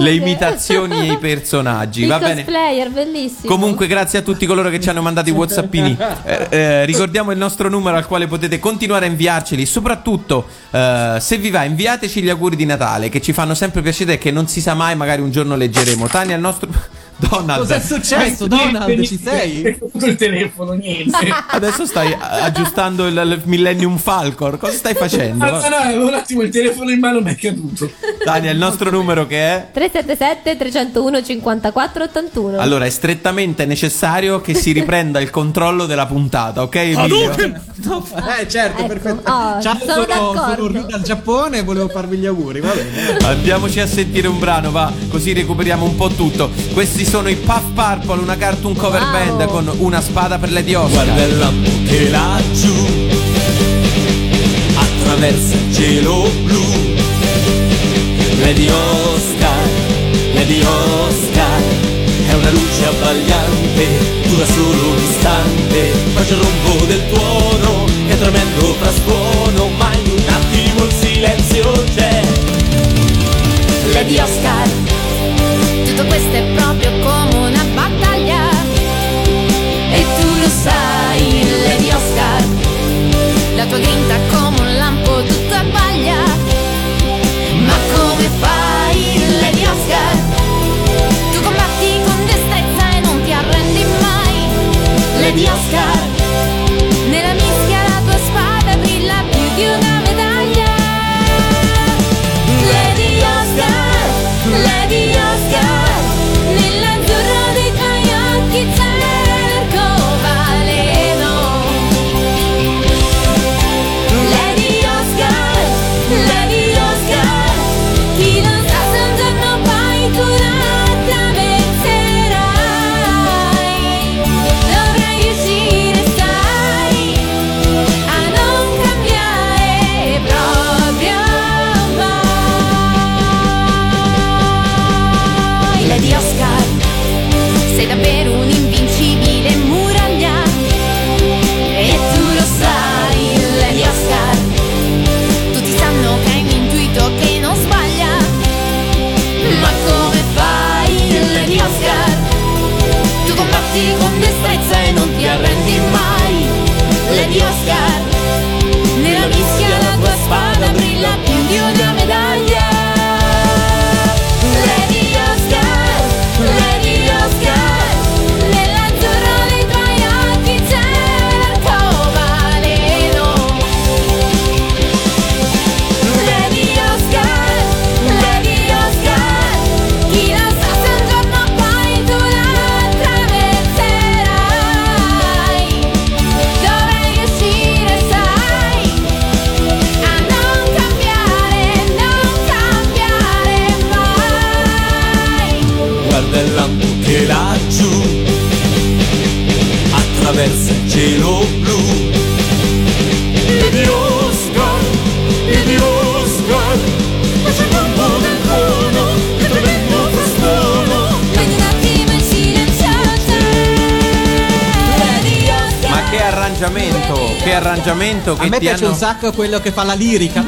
le imitazioni e i personaggi. Il Va bene. cosplayer, bellissimo. Comunque, grazie a tutti coloro che ci hanno mandato i whatsappini. Eh, eh, ricordiamo il nostro numero al quale potete continuare a inviarceli. Soprattutto, eh, se vi va, inviateci gli auguri di Natale che ci fanno sempre piacere e che non si sa mai, magari un giorno leggeremo. Tania, il nostro. Donald. Cos'è successo, Donald? Ci sei? Tutto il telefono, niente. Adesso stai aggiustando il, il Millennium Falcon. Cosa stai facendo? Mazza no, avevo un attimo il telefono in mano mi è caduto. Tania, il nostro numero che è? 377 301 54 81. Allora, è strettamente necessario che si riprenda il controllo della puntata, ok? Emilio? Eh, certo, Ecco. perfetto. Oh, Ciao, sono sono, sono Rui dal Giappone e volevo farvi gli auguri, va bene. Andiamoci a sentire un brano, va, così recuperiamo un po' tutto. Questi sono i Puff Purple, una cartoon cover Wow. band con una spada per Lady Oscar. Guarda il lampo che laggiù attraversa il cielo blu. Lady Oscar, Lady Oscar, è una luce abbagliante, dura solo un istante, bacia il rombo del tuono, che è tremendo frastuono, ma in un attimo il silenzio c'è. Lady Oscar, tutto questo è proprio arrangiamento che A me piace hanno... un sacco quello che fa la lirica.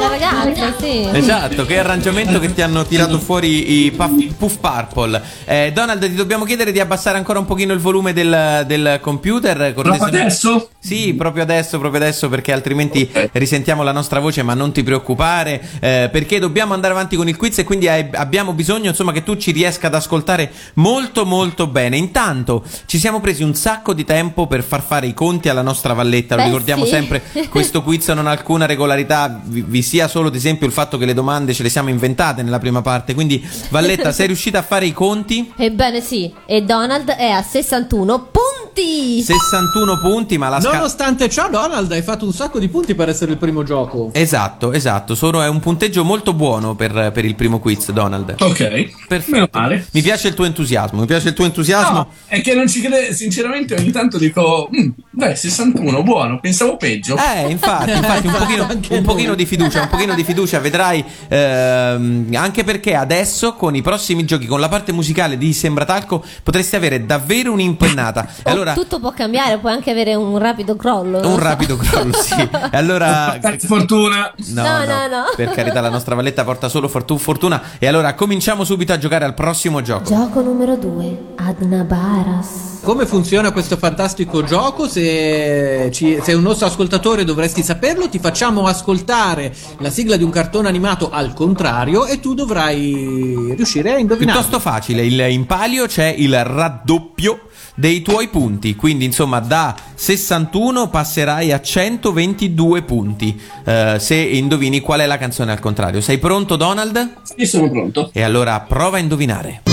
La ragazza, sì. Esatto, che arrangiamento che ti hanno tirato fuori i Puff, Puff Purple. Eh, Donald, ti dobbiamo chiedere di abbassare ancora un pochino il volume del, del computer. Proprio adesso? Sì, proprio adesso, proprio adesso, perché altrimenti risentiamo la nostra voce, ma non ti preoccupare, eh, perché dobbiamo andare avanti con il quiz e quindi hai- abbiamo bisogno, insomma, che tu ci riesca ad ascoltare molto molto bene. Intanto ci siamo presi un sacco di tempo per far fare i conti alla nostra valletta, lo Beh, ricordiamo sì. sempre, questo quiz non ha alcuna regolarità, vi, vi sia solo ad esempio il fatto che le domande ce le siamo inventate nella prima parte, quindi Valletta sei riuscita a fare i conti? Ebbene sì, e Donald è a 61 punti. 61 punti, ma la scala... Nonostante ciò, Donald, hai fatto un sacco di punti per essere il primo gioco. Esatto, esatto, sono, è un punteggio molto buono per, per il primo quiz, Donald. Ok. Perfetto. Meno male. Mi piace il tuo entusiasmo, mi piace il tuo entusiasmo. No, è che non ci crede, sinceramente ogni tanto dico, "Mm, beh, 61, buono, pensavo peggio. Eh, infatti, infatti un, pochino, un pochino di fiducia, un pochino di fiducia, vedrai, ehm, anche perché adesso con i prossimi giochi, con la parte musicale di Sembra Talco, potresti avere davvero un'impennata. E Oh, allora, Tutto può cambiare, puoi anche avere un rapido crollo. un so. rapido crollo, sì. E allora... fortuna. No, No, no, no, no. per carità, la nostra valletta porta solo fortu- fortuna. E allora cominciamo subito a giocare al prossimo gioco. Gioco numero 2, Adnabaras. Come funziona questo fantastico gioco? Se ci- sei un nostro ascoltatore dovresti saperlo. Ti facciamo ascoltare la sigla di un cartone animato al contrario e tu dovrai riuscire a indovinare. Piuttosto facile, il, in palio c'è il raddoppio dei tuoi punti, quindi insomma da 61 passerai a 122 punti eh, se indovini qual è la canzone al contrario. Sei pronto Donald? Sì, sono pronto. E allora prova a indovinare.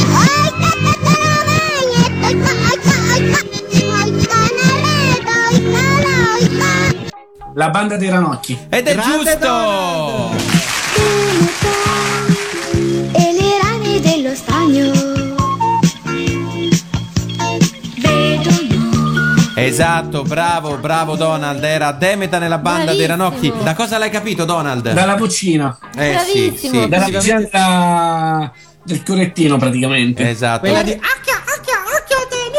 La banda dei ranocchi. Ed è Grande giusto! E le rane dello stagno Esatto, bravo, bravo Donald. Era Demeta nella banda dei Bravissimo. Ranocchi. Da cosa l'hai capito, Donald? Dalla vocina. Eh sì, Bravissimo. sì. Dalla vocina del correttino praticamente. Esatto. Quella di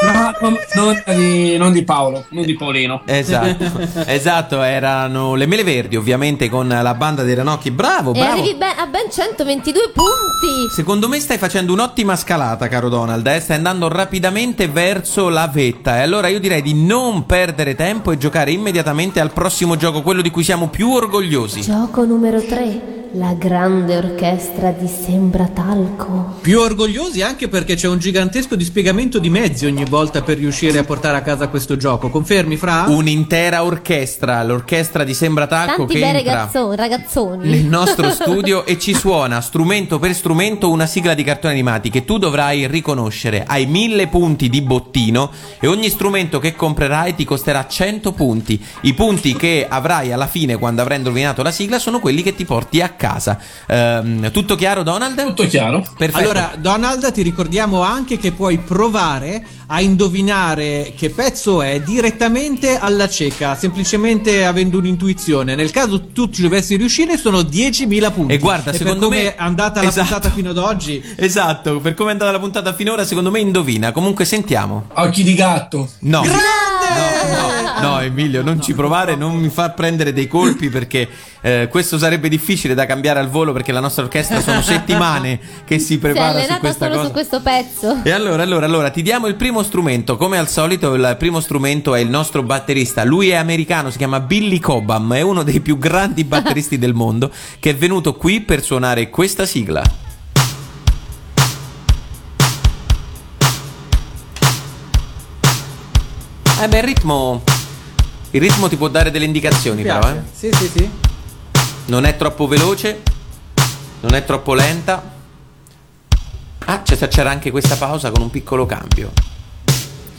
no, non, di, non di Paolo, non di Paolino. Esatto, esatto, erano le mele verdi ovviamente con la banda dei Ranocchi. Bravo, E bravo. arrivi ben- a ben 122 punti. Secondo me stai facendo un'ottima scalata, caro Donald, eh? stai andando rapidamente verso la vetta e allora io direi di non perdere tempo e giocare immediatamente al prossimo gioco, quello di cui siamo più orgogliosi. Gioco numero 3. La grande orchestra di Sembratalco. Più orgogliosi anche perché c'è un gigantesco dispiegamento di mezzi ogni volta per riuscire a portare a casa questo gioco. Confermi, Fra? Un'intera orchestra, l'orchestra di Sembratalco Tanti che bei entra ragazzoni, ragazzoni. nel nostro studio e ci suona strumento per strumento una sigla di cartoni animati che tu dovrai riconoscere. Hai mille punti di bottino e ogni strumento che comprerai ti costerà 100 punti. I punti che avrai alla fine quando avrai indovinato la sigla sono quelli che ti porti a casa. Ehm, tutto chiaro, Donald? Tutto chiaro. Perfetto. Allora, Donald, ti ricordiamo anche che puoi provare a indovinare che pezzo è direttamente alla cieca, semplicemente avendo un'intuizione. Nel caso tu ci dovessi riuscire, sono 10.000 punti. E guarda, per secondo come me- è andata la Esatto. puntata fino ad oggi. Esatto, per come è andata la puntata finora, secondo me indovina. Comunque sentiamo. Occhi di gatto. No. No, no, no, Emilio, non ci provare, non mi far prendere dei colpi perché eh, questo sarebbe difficile da cambiare al volo perché la nostra orchestra sono settimane che si Si prepara su allenata questa solo cosa. su questo pezzo. E allora, allora, allora, ti diamo il primo strumento. Come al solito, il primo strumento è il nostro batterista. Lui è americano, si chiama Billy Cobham, è uno dei più grandi batteristi del mondo, che è venuto qui per suonare questa sigla. Eh beh, il ritmo. Il ritmo ti può dare delle indicazioni, però, eh. Sì, sì, sì. Non è troppo veloce, non è troppo lenta. Ah, c'è- c'era anche questa pausa con un piccolo cambio.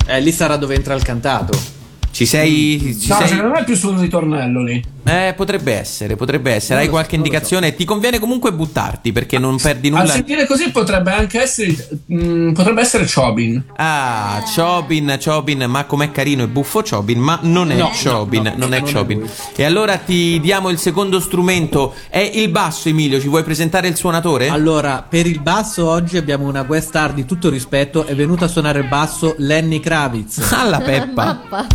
Eh, lì sarà dove entra il cantato. Ci sei. Ci No, sei... secondo me è più sul ritornello lì. Eh, potrebbe essere, potrebbe essere. Hai Non lo so, qualche indicazione? Ti conviene comunque buttarti perché non perdi Al nulla. sentire così potrebbe anche essere. mm, potrebbe essere Chobin. Ah, Chobin, Chobin, ma com'è carino e buffo Chobin, ma non è No, Chobin, no, no, non è non è Chobin. e allora ti diamo il secondo strumento, è il basso Emilio, ci vuoi presentare il suonatore? Allora, per il basso oggi abbiamo una guest star di tutto rispetto. È venuta a suonare il basso Lenny Kravitz. Alla Peppa.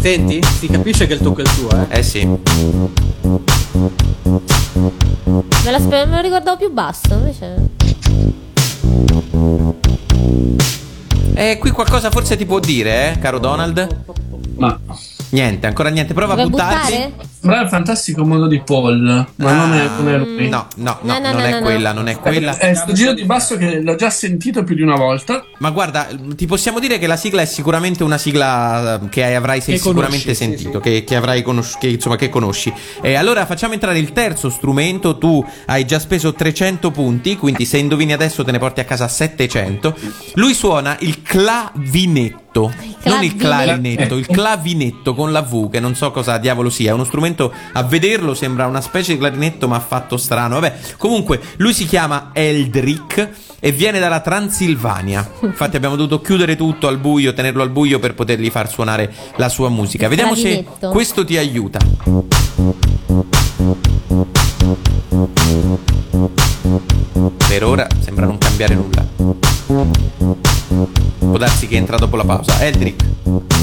Senti? Si capisce che il tocco è il tuo, eh? Eh sì. Me, la spe- me lo ricordavo più basso, invece. Eh, qui qualcosa forse ti può dire, eh, caro Donald? Ma. Niente, ancora niente. Prova a Vuoi buttarti. buttare? Sembrava il fantastico modo di Paul. Ma non è, non è lui. No, no, no, No, no, non no, è no, quella, no. non è quella. È sto giro di basso che l'ho già sentito più di una volta. Ma guarda, ti possiamo dire che la sigla è sicuramente una sigla eh, che avrai Che sicuramente conosci, sì, sentito, Che, che avrai conosci- che, insomma, che conosci. E allora facciamo entrare il terzo strumento. Tu hai già speso 300 punti, quindi se indovini adesso te ne porti a casa 700. Lui suona il clavinetto. Non il clarinetto, il clavinetto con la V, che non so cosa diavolo sia. È uno strumento a vederlo sembra una specie di clarinetto, ma fatto strano. Vabbè, comunque, lui si chiama Eldrick e viene dalla Transilvania. Infatti, abbiamo dovuto chiudere tutto al buio, tenerlo al buio per potergli far suonare la sua musica. Vediamo se Clavinetto. questo ti aiuta. Per ora sembra non cambiare nulla. Può darsi che entra dopo la pausa. Eldrick,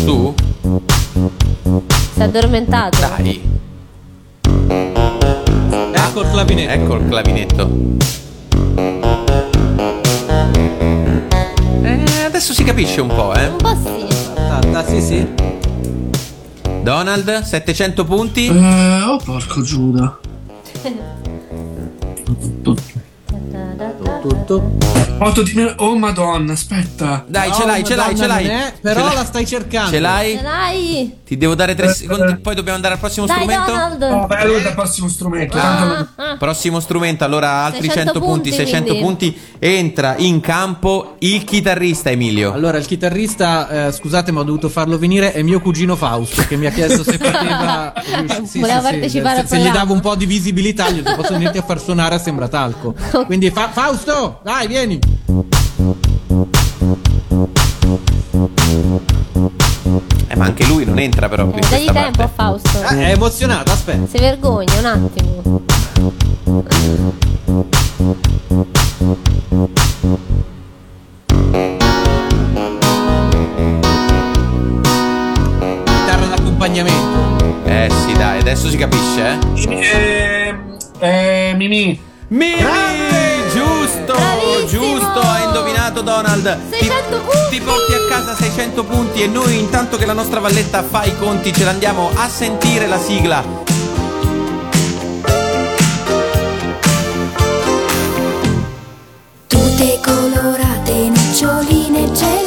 tu? Si è addormentato. Dai. Ecco il clavinetto. Ecco il clavinetto. Eh, adesso si capisce un po', eh. Un po' sì. Ah, ah, sì, sì. Donald, 700 punti. Eh, oh, porco Giuda. Tu, tu, 8. 8 di meno. Oh madonna, aspetta. Dai, ce l'hai, ce l'hai, ce l'hai. è, però Ce l'hai. la stai cercando. Ce l'hai? Dai, Ti devo dare tre secondi, poi dobbiamo andare al prossimo dai strumento. Donald. Oh, beh, allora prossimo strumento. tanto non- Ah, Prossimo strumento, allora altri 600 100 punti, punti, 600 quindi. punti. Entra in campo il chitarrista Emilio. Allora, il chitarrista, eh, scusate, ma ho dovuto farlo venire, è mio cugino Fausto, che mi ha chiesto se poteva. sì, Voleva partecipare se, al se gli davo un po' di visibilità, gli ho detto, posso venirti a far suonare a Sembratalco. Quindi, Fa- Fausto, dai, vieni. Eh, ma anche lui non entra però qui Eh, in dagli questa tempo a parte. Fausto. Eh, è emozionato, aspetta. Si vergogna un attimo. Chitarra d'accompagnamento. Eh sì, dai, adesso si capisce, eh? Eh, eh, Mimì. Mimi! Giusto, Bravissimo! giusto, hai indovinato Donald. Ti, 600 punti! ti porti a casa 600 punti e noi intanto che la nostra valletta fa i conti ce l'andiamo a sentire la sigla. Tutte colorate, noccioline, gelati,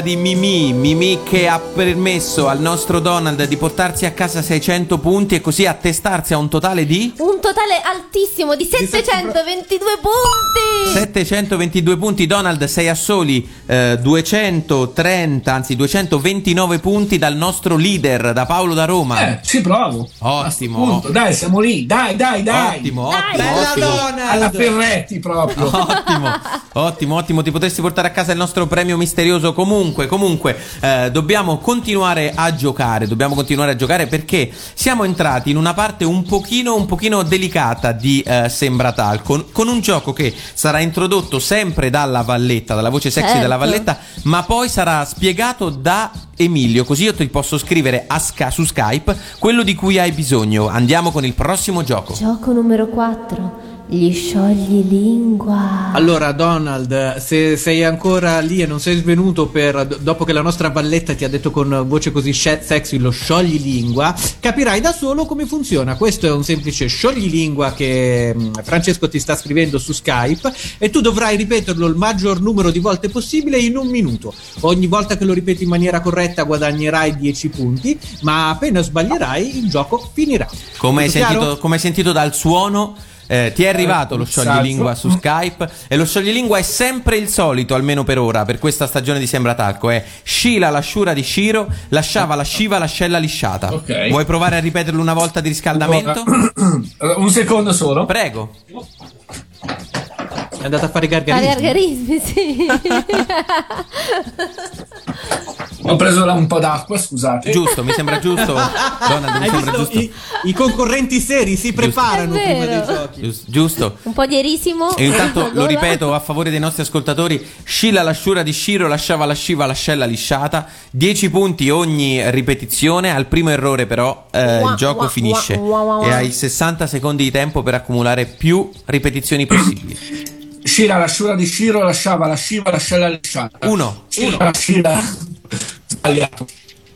Era la sigla di Mimi, Mimi che ha permesso al nostro Donald di portarsi a casa 600 punti e così attestarsi a un totale di Un totale altissimo di 722 punti. 722 punti. Donald sei a soli eh, 230, anzi 229 punti dal nostro leader, da Paolo da Roma. Eh, ci provo. Ottimo. Dai, siamo lì. Dai, dai, dai. Ottimo, Dai. ottimo, Bella ottimo. Donald! Alla Ferretti proprio. Ottimo, ottimo, ottimo. Ti potresti portare a casa il nostro premio misterioso. Comunque, comunque, eh, dobbiamo continuare a giocare. Dobbiamo continuare a giocare perché siamo entrati in una parte un pochino, un pochino delicata di eh, Sembratal. Con, con un gioco che sarà introdotto sempre dalla Valletta, dalla voce sexy Certo. della Valletta, ma poi sarà spiegato da Emilio. Così io ti posso scrivere a Sky- su Skype quello di cui hai bisogno. Andiamo con il prossimo gioco. Gioco numero 4. Gli sciogli lingua. Allora, Donald, se sei ancora lì e non sei svenuto per, dopo che la nostra balletta ti ha detto con voce così sexy lo scioglilingua, capirai da solo come funziona. Questo è un semplice scioglilingua che mm, Francesco ti sta scrivendo su Skype e tu dovrai ripeterlo il maggior numero di volte possibile in un minuto. Ogni volta che lo ripeti in maniera corretta guadagnerai 10 punti, ma appena sbaglierai il gioco finirà. Come hai, sentito, come hai sentito dal suono, eh, ti è arrivato lo scioglilingua su Skype e lo scioglilingua è sempre il solito, almeno per ora, per questa stagione di Sembra Talco. È Scila l'asciura di Shiro, lasciava la sciva l'ascella lisciata. Ok. Vuoi provare a ripeterlo una volta di riscaldamento? Un secondo solo. Prego. È andata a fare i Fare gargarismi. gargarismi, sì. Ho preso là un po' d'acqua, scusate. Giusto, mi sembra giusto. Donald, mi Hai sembra giusto. I, i concorrenti seri si preparano È prima vero. dei giochi. Gius- Giusto. Un po' di erisimo. E intanto lo ripeto a favore dei nostri ascoltatori: Scilla l'asciura di Shiro, lasciava la sciva l'ascella lisciata. 10 punti ogni ripetizione. Al primo errore, però, eh, il gioco finisce. E hai 60 secondi di tempo per accumulare più ripetizioni possibili. Scira l'asciura di Shiro lasciava la sciva l'ascella lisciata. Uno. Scira la Scira. Sbagliato.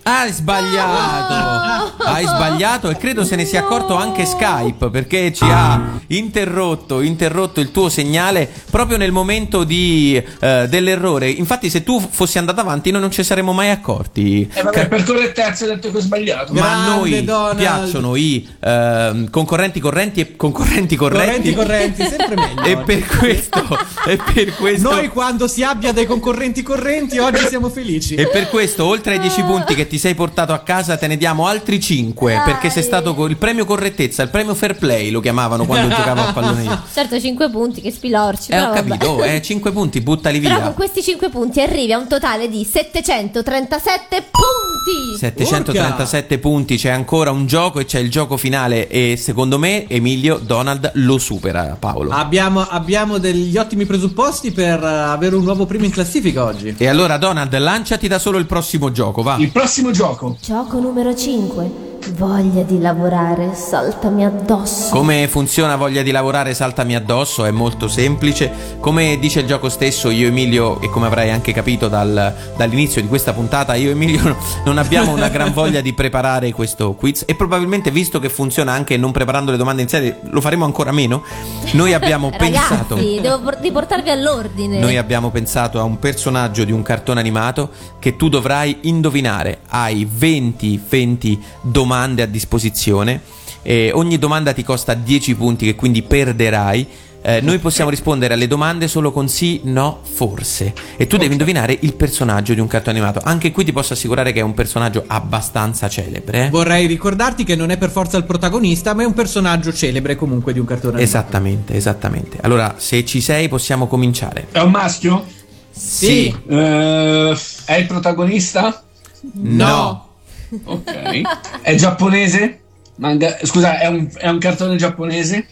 Hai sbagliato! Hai sbagliato e credo se ne sia accorto anche Skype perché ci ha interrotto, interrotto il tuo segnale proprio nel momento di, eh, dell'errore. Infatti, se tu fossi andato avanti, noi non ci saremmo mai accorti. Eh, vabbè, per correttezza ho detto che ho sbagliato. Ma a noi Donald. piacciono i ehm, concorrenti correnti e concorrenti corretti. Correnti, correnti, sempre meglio. E per questo, e per questo, Noi quando si abbia dei concorrenti correnti oggi siamo felici. e per questo, oltre ai 10 punti che ti sei portato a casa, te ne diamo altri 5. Perché sei stato con il premio correttezza, il premio fair play lo chiamavano quando giocavo a pallone io. Certo, 5 punti, che spilorci. Eh, ho vabbè. capito, eh, 5 punti, buttali Però con via. questi 5 punti arrivi a un totale di 737 punti. 737 punti, c'è ancora un gioco e c'è il gioco finale e secondo me Emilio Donald lo supera Paolo. Abbiamo, abbiamo degli ottimi presupposti per eh, avere un nuovo primo in classifica oggi. E allora Donald, lanciati da solo il prossimo gioco, va. Il prossimo gioco. Gioco numero 5. Voglia di lavorare, saltami addosso. Come funziona voglia di lavorare saltami addosso? È molto semplice. Come dice il gioco stesso, io Emilio, e come avrai anche capito dal- dall'inizio di questa puntata, io Emilio no- non abbiamo una gran voglia di preparare questo quiz e probabilmente visto che funziona anche non preparando le domande in serie, lo faremo ancora meno. Noi abbiamo pensato... Ragazzi, devo por- riportarvi all'ordine. Noi abbiamo pensato a un personaggio di un cartone animato che tu dovrai indovinare. Hai 20, 20 domande a disposizione. E ogni domanda ti costa 10 punti, che quindi perderai. Eh, noi possiamo rispondere alle domande solo con sì, no, forse. E tu devi indovinare il personaggio di un cartone animato. Anche qui ti posso assicurare che è un personaggio abbastanza celebre. eh. Vorrei ricordarti che non è per forza il protagonista, ma è un personaggio celebre comunque di un cartone animato. Esattamente, esattamente. Allora, se ci sei, possiamo cominciare. È un maschio? Sì. Eh, è il protagonista? No. Ok. È giapponese? Manga- Scusa, è un, è un cartone giapponese?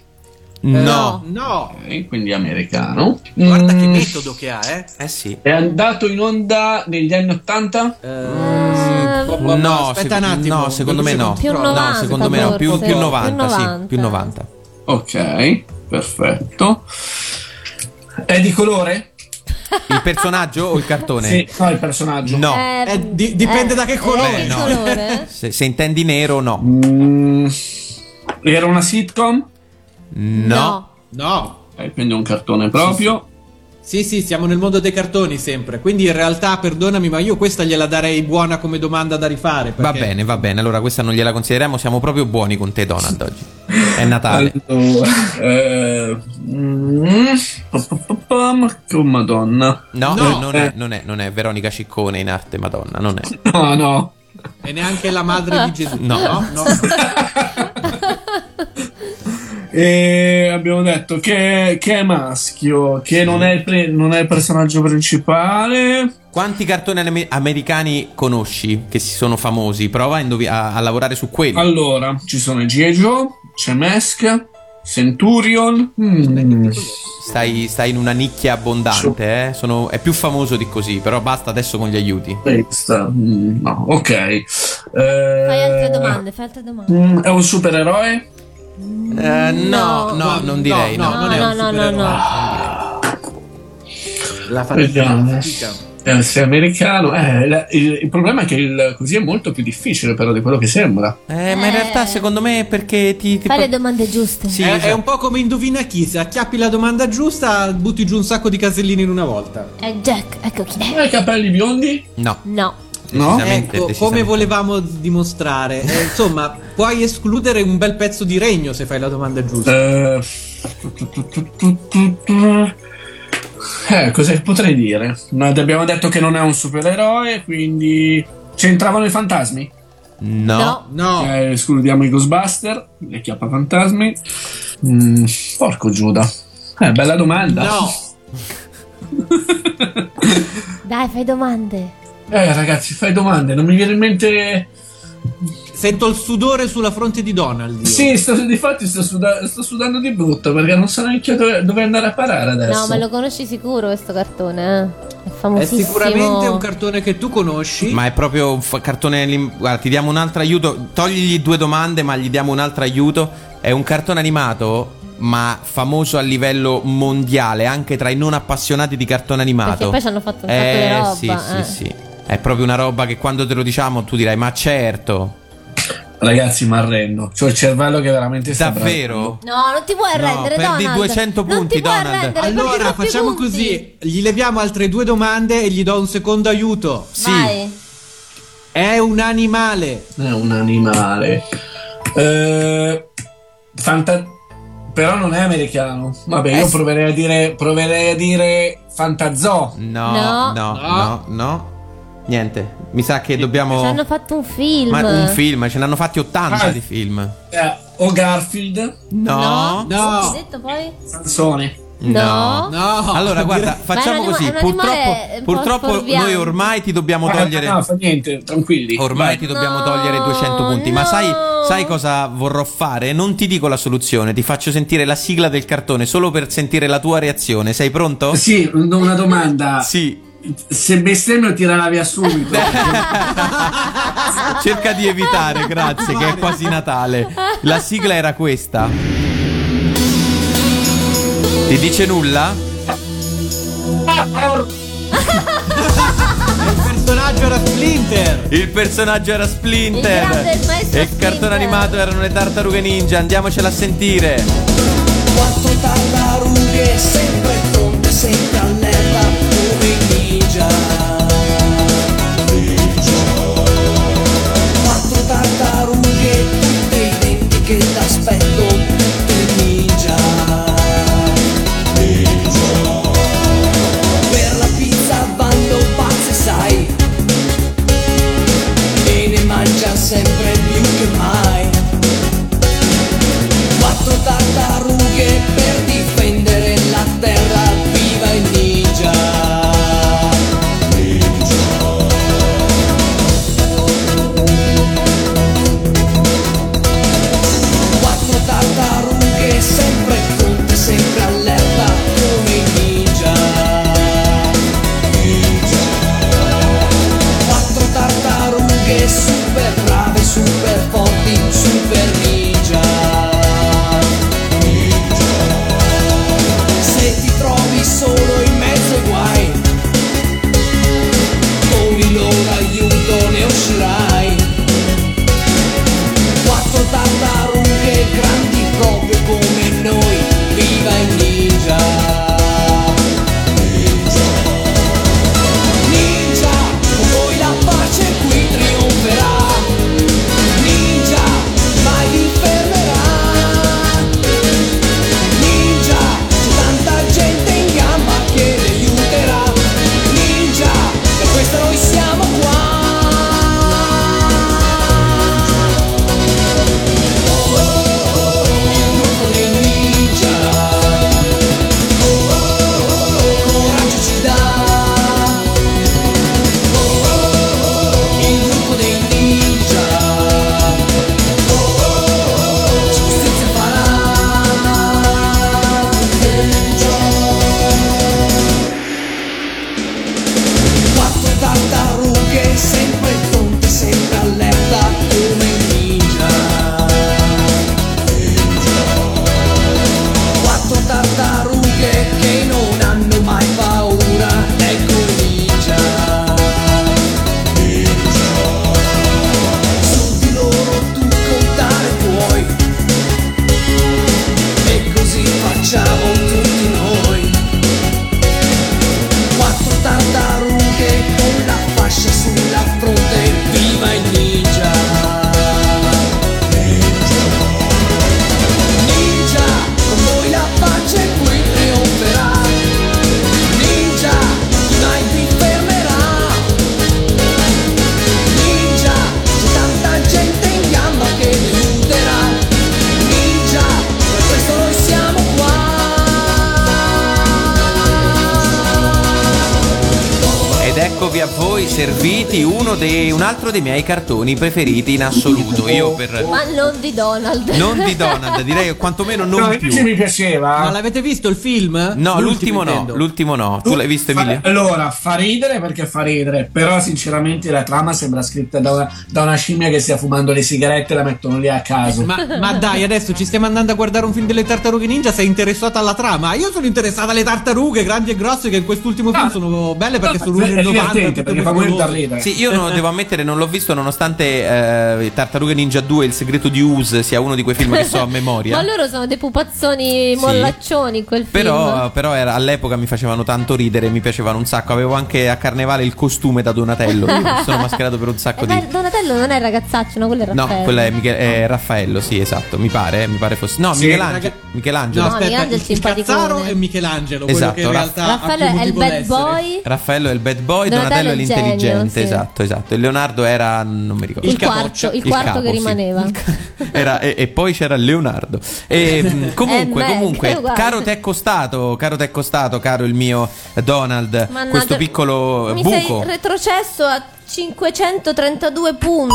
No. No. Ok, quindi americano. Guarda che Mm, metodo che ha, eh. Eh sì. È andato in onda negli anni 80? No, aspetta sec- un attimo. no, secondo me no. Più No, 90, secondo me no, più, più Più 90, sì, 90. più 90. Ok, perfetto. È di colore? Il personaggio o il cartone? Sì, no, il personaggio. No. Eh, Eh, di- dipende eh, da che colore. eh, no. colore? Se, se intendi nero, no. Mm, era una sitcom? No. No. Eh, quindi un cartone proprio. Sì, sì, siamo nel mondo dei cartoni sempre. Quindi in realtà, perdonami, ma io questa gliela darei buona come domanda da rifare. Va perché- bene, va bene. Allora questa non gliela consideriamo. Siamo proprio buoni con te, Donald, oggi. È Natale. Allora, eh, mm, oh madonna. No, No. non, è, non, è, non è Veronica Ciccone in arte Madonna, non è. No, no. E neanche la madre di Gesù. No. no. E abbiamo detto che, che è maschio, che non, è il pre- non è il personaggio principale. Quanti cartoni ame- americani conosci che si sono famosi? Prova a, indovi- a- a lavorare su quelli. Allora, ci sono i G.I. Joe, c'è Mask, Centurion. Mm, Stai, stai in una nicchia abbondante, eh? Sono- è più famoso di così, però basta adesso con gli aiuti. questa, mm, no, ok. Eh, Fai altre domande, fai altre domande. mm, è un supereroe? Eh, no, no, non direi. No, no, non è no, un no, no, supereroe. no. La fantastica. Eh, se è americano, eh, la- il, il problema è che il, così è molto più difficile, però, di quello che sembra. Eh, ma in realtà secondo me è perché ti... ti Fai le domande giuste. Sì, è, esatto. è un po' come indovina chi, se acchiappi la domanda giusta, butti giù un sacco di casellini in una volta. È Jack, ecco chi è. Ma i capelli biondi? No. No. No? Ecco, come volevamo dimostrare. Eh, insomma, puoi escludere un bel pezzo di regno se fai la domanda giusta. Eh, eh, cosa potrei dire? No, abbiamo detto che non è un supereroe, quindi c'entravano i fantasmi? No. No. Eh, escludiamo i Ghostbuster, le chiappa fantasmi. Mm, porco Giuda. Eh, bella domanda. No. Dai, fai domande. Eh, ragazzi, fai domande, non mi viene in mente. Sento il sudore sulla fronte di Donald. io. Sì, sto, difatti sto, suda- sto sudando di brutto perché non so neanche dove, dove andare a parare adesso. No, ma lo conosci sicuro questo cartone, eh? È È famosissimo. sicuramente un cartone che tu conosci. Ma è proprio un fa- cartone. Guarda, ti diamo un altro aiuto. Togligli due domande, ma gli diamo un altro aiuto. È un cartone animato, ma famoso a livello mondiale, anche tra i non appassionati di cartone animato. Perché poi ci hanno fatto un sacco eh, di roba. Sì, eh. sì, sì. È proprio una roba che quando te lo diciamo tu dirai, ma certo. Ragazzi, mi arrendo. C'ho il cervello che veramente sta Davvero? No, non ti puoi arrendere, perdi Donald. 200 Non punti, ti puoi Donald. arrendere, perdi Allora, troppi facciamo punti. così: gli leviamo altre due domande e gli do un secondo aiuto. Sì. Vai. È un animale. È un animale. Eh, fanta- Però non è americano. Vabbè, io Eh, sì. proverei a dire. Proverei a dire Fantazoo. No, No. no, no, no. Niente. Mi sa che dobbiamo. Ci hanno fatto un film. Ma un film, ce ne hanno fatti 80 Ah. di film. Eh, o Garfield. No. No. hai detto poi? Sansone. No. No. Allora, guarda, facciamo Ma così. Purtroppo, purtroppo noi ormai ti dobbiamo Ah, togliere. No, fa niente, tranquilli. Ormai Vai. ti dobbiamo No, togliere 200 punti. Ma no. sai, sai cosa vorrò fare? Non ti dico la soluzione, ti faccio sentire la sigla del cartone solo per sentire la tua reazione. Sei pronto? Sì, una domanda. Sì. Se bestemmio tirala via subito. Cerca di evitare, grazie, che è quasi Natale. La sigla era questa. Ti dice nulla? Il personaggio era Splinter. Il personaggio era Il Splinter. maestro E il cartone animato erano le tartarughe ninja. Andiamocela a sentire. Quattro tartarughe sempre pronte, sempre miei cartoni preferiti in assoluto. Io per. Ma non di Donald. Non di Donald, direi che quantomeno non No, più. mi piaceva. Ma l'avete visto il film? No, l'ultimo no, intendo. l'ultimo no. Tu l'hai visto, Emilia? Allora, fa ridere perché fa ridere, però sinceramente la trama sembra scritta da una, da una scimmia che stia fumando le sigarette e la mettono lì a caso. Ma, ma dai, adesso ci stiamo andando a guardare un film delle tartarughe ninja. Sei interessato alla trama? Io sono interessata alle tartarughe grandi e grosse che in quest'ultimo film sono belle perché sono è uno del 90. divertente, tutte perché fa molto ridere. Sì, io no, devo ammettere, non l'ho visto nonostante eh, Tartarughe Ninja 2 Il segreto di Us sia uno di quei film che so a memoria. Ma loro sono dei pupazzoni mollaccioni in quel film. Però, però era- all'epoca mi facevano tanto ridere, mi piacevano un sacco. Avevo anche a carnevale il costume da Donatello. Io mi sono mascherato per un sacco Eh, di. Donatello non è il ragazzaccio, no? Quello è Raffaello. No, quello è, Miche- è Raffaello, sì, esatto. Mi pare, eh, mi pare fosse. No, Sì, Michelangelo. raga- Michelangelo. No, No, aspetta, Michelangelo è il simpaticone. Cazzaro è Michelangelo, quello Esatto, che in realtà Raffaello è il bad essere. boy. Raffaello è il bad boy, Donatello Donatello, è il genio, l'intelligente, sì. esatto, esatto. E Leonardo era. Non mi ricordo. Il quarto, il quarto capo, che sì. rimaneva. Era- e, e poi c'era Leonardo. E, mh, comunque, Eh, comunque, guarda. caro te è costato, caro te è costato, caro il mio Donald, Mannaggia, questo piccolo Mi buco. sei retrocesso a 532 punti.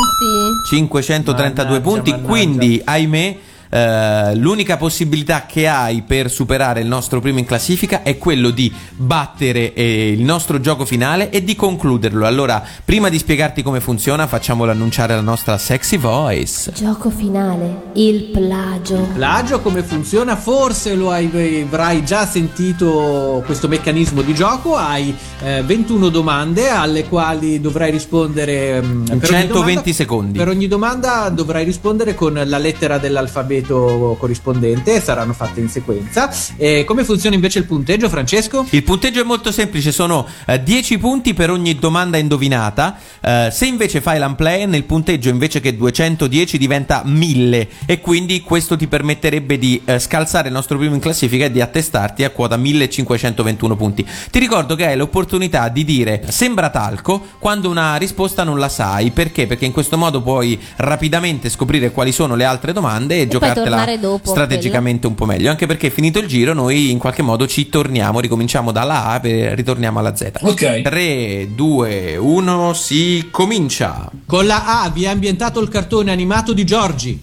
532 Mannaggia, punti, mannaggia. quindi ahimè eh, l'unica possibilità che hai per superare il nostro primo in classifica è quello di battere eh, il nostro gioco finale e di concluderlo. Allora, prima di spiegarti come funziona, facciamolo annunciare la nostra sexy voice. Gioco finale, il plagio. Plagio come funziona? Forse lo hai- avrai già sentito questo meccanismo di gioco. Hai eh, 21 domande alle quali dovrai rispondere mm, In per ogni 120 domanda- secondi. Per ogni domanda dovrai rispondere con la lettera dell'alfabeto corrispondente, saranno fatte in sequenza. E come funziona invece il punteggio, Francesco? Il punteggio è molto semplice, sono eh, 10 punti per ogni domanda indovinata. Eh, se invece fai l'unplay, il punteggio invece che 210 diventa 1000 e quindi questo ti permetterebbe di eh, scalzare il nostro primo in classifica e di attestarti a quota 1521 punti. Ti ricordo che hai l'opportunità di dire sembra talco quando una risposta non la sai, perché? Perché in questo modo puoi rapidamente scoprire quali sono le altre domande e, poi giocartela tornare dopo strategicamente un po' meglio, anche perché finito il giro noi in qualche modo ci torniamo, ricominciamo dalla A e ritorniamo alla Z. Ok. 3, 2, 1, si comincia. Con la A vi è ambientato il cartone animato di Giorgi.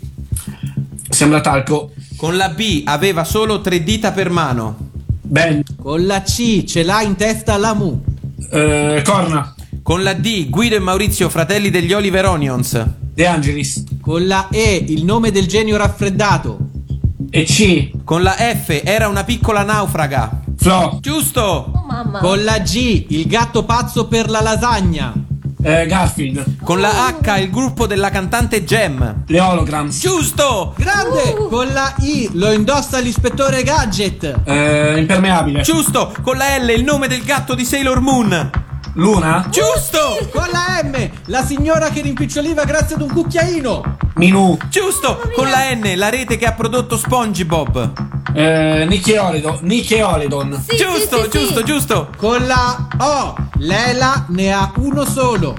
Sembra talco. Con la B aveva solo tre dita per mano. Ben. Con la C ce l'ha in testa la Mu. Eh, corna. Con la D Guido e Maurizio, fratelli degli Oliver Onions. De Angelis. Con la E il nome del genio raffreddato. E C. Con la F era una piccola naufraga. Flo. Giusto. Oh mamma. Con la G il gatto pazzo per la lasagna. Eh, Garfield. Con la H il gruppo della cantante Gem. Le holograms. Giusto. Grande! Con la I lo indossa l'ispettore Gadget. Eh, impermeabile. Giusto. Con la L il nome del gatto di Sailor Moon. Luna. Giusto. Con la M la signora che rimpiccioliva grazie ad un cucchiaino. Minù. Giusto. Con la N la rete che ha prodotto SpongeBob. Eh, Nickeolidon. Nickeolidon. Sì, giusto, sì, sì, giusto, sì. giusto. Con la O Lela ne ha uno solo.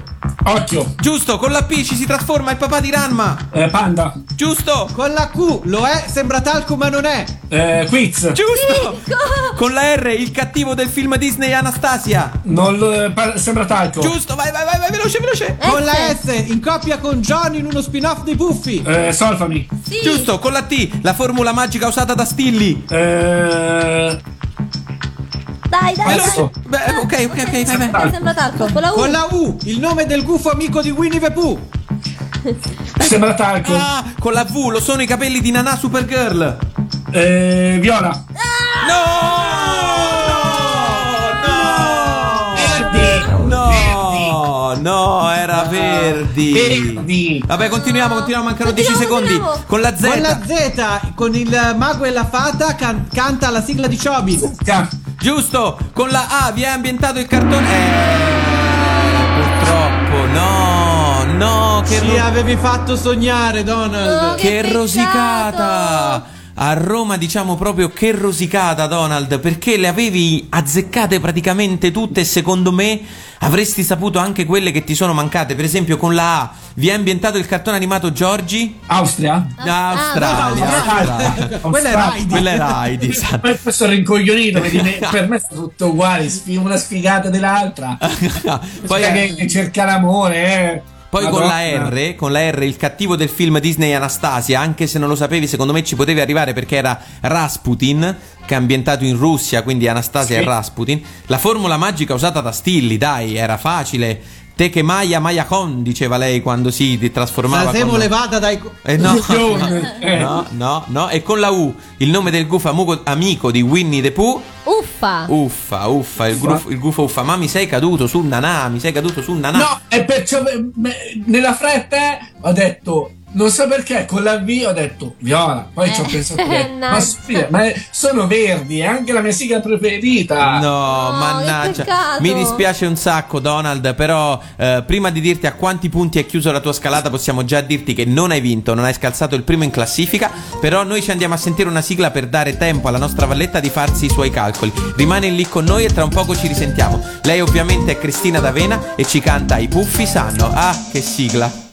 Occhio. Giusto, con la P ci si trasforma il papà di Ranma. Eh, panda. Giusto. Con la Q lo è, sembra talco ma non è. Eh, quiz. Giusto. Go! Con la R il cattivo del film Disney Anastasia. Non lo- eh, pa- sembra talco. Giusto, vai, vai, vai, vai veloce, veloce. Con la S. In coppia con Johnny in uno spin-off di Buffy. Eh, solfami. Sì. Giusto, con la T la formula magica usata da Stilly. Eh, Dai, dai, Adesso. dai. Beh, ok, ok, ok, vai, vai. Sembra talco. Con la U. Con la U il nome del gufo amico di Winnie the Pooh. sembra talco. Ah, con la V lo sono i capelli di Nana Supergirl. Eh, viola. No, no, era Verdi. Verdi. Vabbè, continuiamo, continuiamo, mancano 10 Continuiamo, secondi. continuiamo. Con la Z. Con la Z con il mago e la fata can- canta la sigla di Chobi. Ca- Giusto, con la A vi è ambientato il cartone. Eh, purtroppo, no, no, che, Ci ro- avevi fatto sognare, Donald. No, che peccato. rosicata. A Roma diciamo proprio che rosicata Donald perché le avevi azzeccate praticamente tutte e secondo me avresti saputo anche quelle che ti sono mancate per esempio con la A vi è ambientato il cartone animato Giorgi? Austria? Australia, Australia. Quella era Heidi. Quella era Heidi, esatto. Poi sono rincoglionito, per me è tutto uguale, una sfigata dell'altra. Poi- Poi che cerca l'amore, eh. Poi con la. R, con la R, il cattivo del film Disney Anastasia, anche se non lo sapevi, secondo me ci potevi arrivare perché era Rasputin, che è ambientato in Russia, quindi Anastasia Sì. e Rasputin. La formula magica usata da Stilli, dai, era facile. Te che Maya Maya Con, diceva lei quando si trasformava. Sasevo con- levata dai. Eh, no, no, no, no, e con la U, il nome del gufo amico, amico di Winnie the Pooh. Uffa. Uffa, uffa, il, grufo, il gufo uffa. Ma mi sei caduto su Nanà, mi sei caduto su Nanà. No, e perciò nella fretta eh, ho detto, non so perché, con la V ho detto viola. Poi ci ho Eh, pensato, ho detto, ma, no. scusa, ma sono verdi, è anche la mia sigla preferita. No, che mannaggia. Mi dispiace un sacco, Donald. Però, eh, prima di dirti a quanti punti è chiuso la tua scalata, possiamo già dirti che non hai vinto, non hai scalzato il primo in classifica. Però, noi ci andiamo a sentire una sigla per dare tempo alla nostra valletta di farsi i suoi calcoli. Rimane lì con noi e tra un poco ci risentiamo. Lei, ovviamente, è Cristina D'Avena e ci canta I puffi sanno. Ah, che sigla!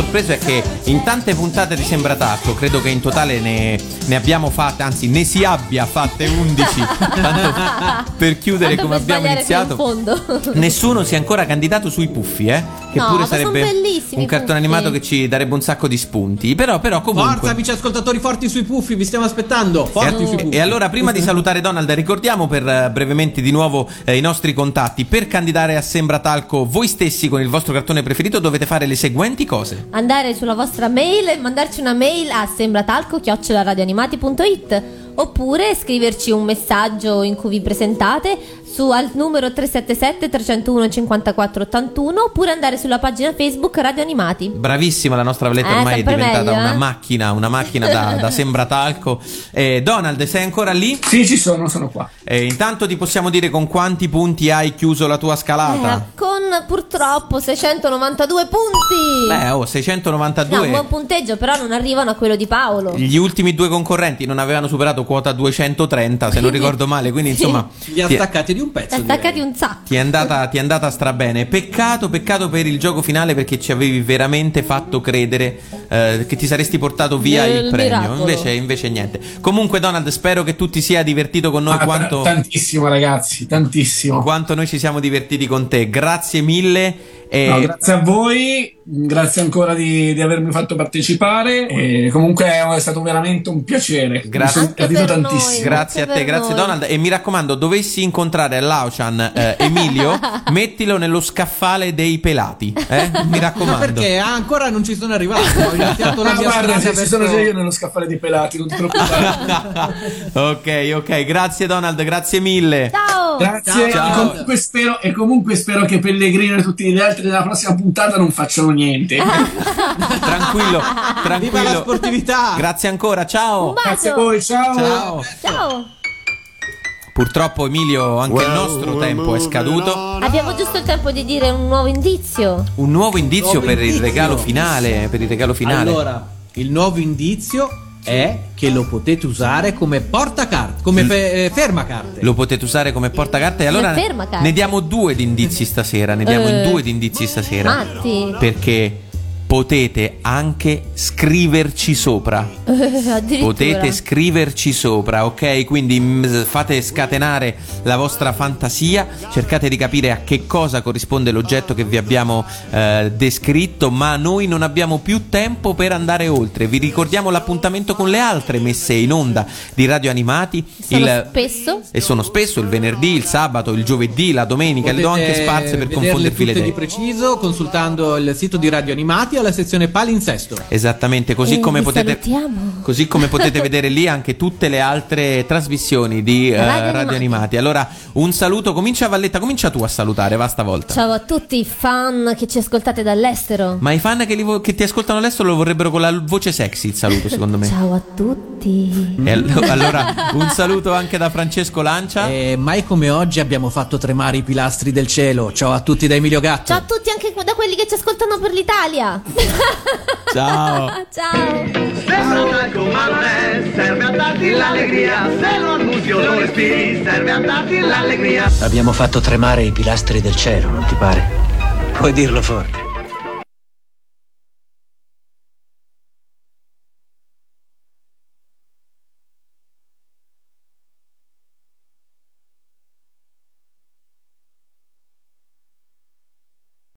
Sorpreso è che in tante puntate di Sembra Tacco, credo che in totale ne, ne abbiamo fatte, anzi ne si abbia fatte 11, tanto per chiudere Tanto come per abbiamo sbagliare iniziato. fino in fondo. Nessuno si è ancora candidato sui puffi, eh? Che No, pure sarebbe un cartone puffi. animato che ci darebbe un sacco di spunti. Però, però comunque. Forza, amici ascoltatori, forti sui puffi, vi stiamo aspettando. Forti sui E, puffi. e allora, prima di salutare Donald, ricordiamo per eh, brevemente di nuovo eh, i nostri contatti. Per candidare a Sembra Talco voi stessi con il vostro cartone preferito dovete fare le seguenti cose. Andare sulla vostra mail e mandarci una mail a sembratalco-radioanimati.it oppure scriverci un messaggio in cui vi presentate su al numero 377 301 54 81 oppure andare sulla pagina Facebook Radio Animati. Bravissima la nostra Valletta, Eh, ormai è sempre diventata meglio, una eh. macchina, una macchina da, da sembratalco. Eh, Donald, sei ancora lì? Sì, ci sono, sono qua. Eh, intanto ti possiamo dire con quanti punti hai chiuso la tua scalata? Eh, con purtroppo 692 punti. Beh, oh, No, un 692. buon punteggio, però non arrivano a quello di Paolo. Gli ultimi due concorrenti non avevano superato quota 230, se non ricordo male, quindi insomma Li ha ti- staccati di un pezzo. È staccati un sacco. Ti è andata, ti è andata strabene. Peccato, peccato per il gioco finale perché ci avevi veramente fatto credere eh, che ti saresti portato via Nel il premio. Invece, invece niente. Comunque, Donald, spero che tu ti sia divertito con noi Ah, quanto, Tantissimo, ragazzi, tantissimo. quanto noi ci siamo divertiti con te. Grazie mille. E No, grazie a voi, grazie ancora di, di avermi fatto partecipare. E comunque è stato veramente un piacere. Grazie. Mi sono divertito tantissimo. Grazie a te, grazie noi. Donald. E mi raccomando, dovessi incontrare all'Auchan eh, Emilio, mettilo nello scaffale dei pelati. Eh? Mi Ma raccomando. perché ancora non ci sono arrivato? Ho iniziato la Ah, mia guarda, se ci sono già io nello scaffale dei pelati, non ti preoccupare. ok, ok, grazie Donald, grazie mille. Ciao! Grazie. Ciao. E, comunque spero, e comunque spero che Pellegrino e tutti gli altri della prossima puntata non facciano niente. Tranquillo, Viva la tranquillo. sportività! Grazie ancora, ciao. Grazie a voi, ciao. Ciao! Ciao! Purtroppo Emilio, anche il nostro tempo è scaduto. Abbiamo giusto il tempo di dire un nuovo indizio. Un nuovo indizio Nuovo per il indizio. regalo finale, per il regalo finale. Allora, il nuovo indizio è che lo potete usare come portacarte, come fe- eh, fermacarte. Lo potete usare come portacarte e allora ne diamo due di indizi stasera, ne diamo Eh. due di indizi stasera. Matti. Perché potete anche scriverci sopra. Addirittura. Potete scriverci sopra, ok? Quindi mm, fate scatenare la vostra fantasia, cercate di capire a che cosa corrisponde l'oggetto che vi abbiamo eh, descritto, ma noi non abbiamo più tempo per andare oltre. Vi ricordiamo l'appuntamento con le altre messe in onda di Radio Animati. Sono il- spesso. e sono spesso il venerdì, il sabato, il giovedì, la domenica, le do anche Potete sparse per confondervi le tutte di preciso consultando il sito di Radio Animati alla sezione palinsesto. Esattamente, così E come vi potete salutiamo. Così come potete vedere lì anche tutte le altre trasmissioni di eh, Radio Radio, Animati. Allora, un saluto, comincia Valletta, comincia tu a salutare, va stavolta. Ciao a tutti i fan che ci ascoltate dall'estero. Ma i fan che, li vo- che ti ascoltano adesso lo vorrebbero con la voce sexy il saluto, secondo me. Ciao a tutti. E all- allora, un saluto anche da Francesco Lancia. E mai come oggi abbiamo fatto tremare i pilastri del cielo. Ciao a tutti da Emilio Gatto. Ciao a tutti anche da quelli che ci ascoltano per l'Italia. Ciao. Ciao. Sembra tanto ma non è, serve a darti l'allegria, se lo annunzio lo respiri, serve a darti l'allegria. Abbiamo fatto tremare i pilastri del cielo, non ti pare? Puoi dirlo forte.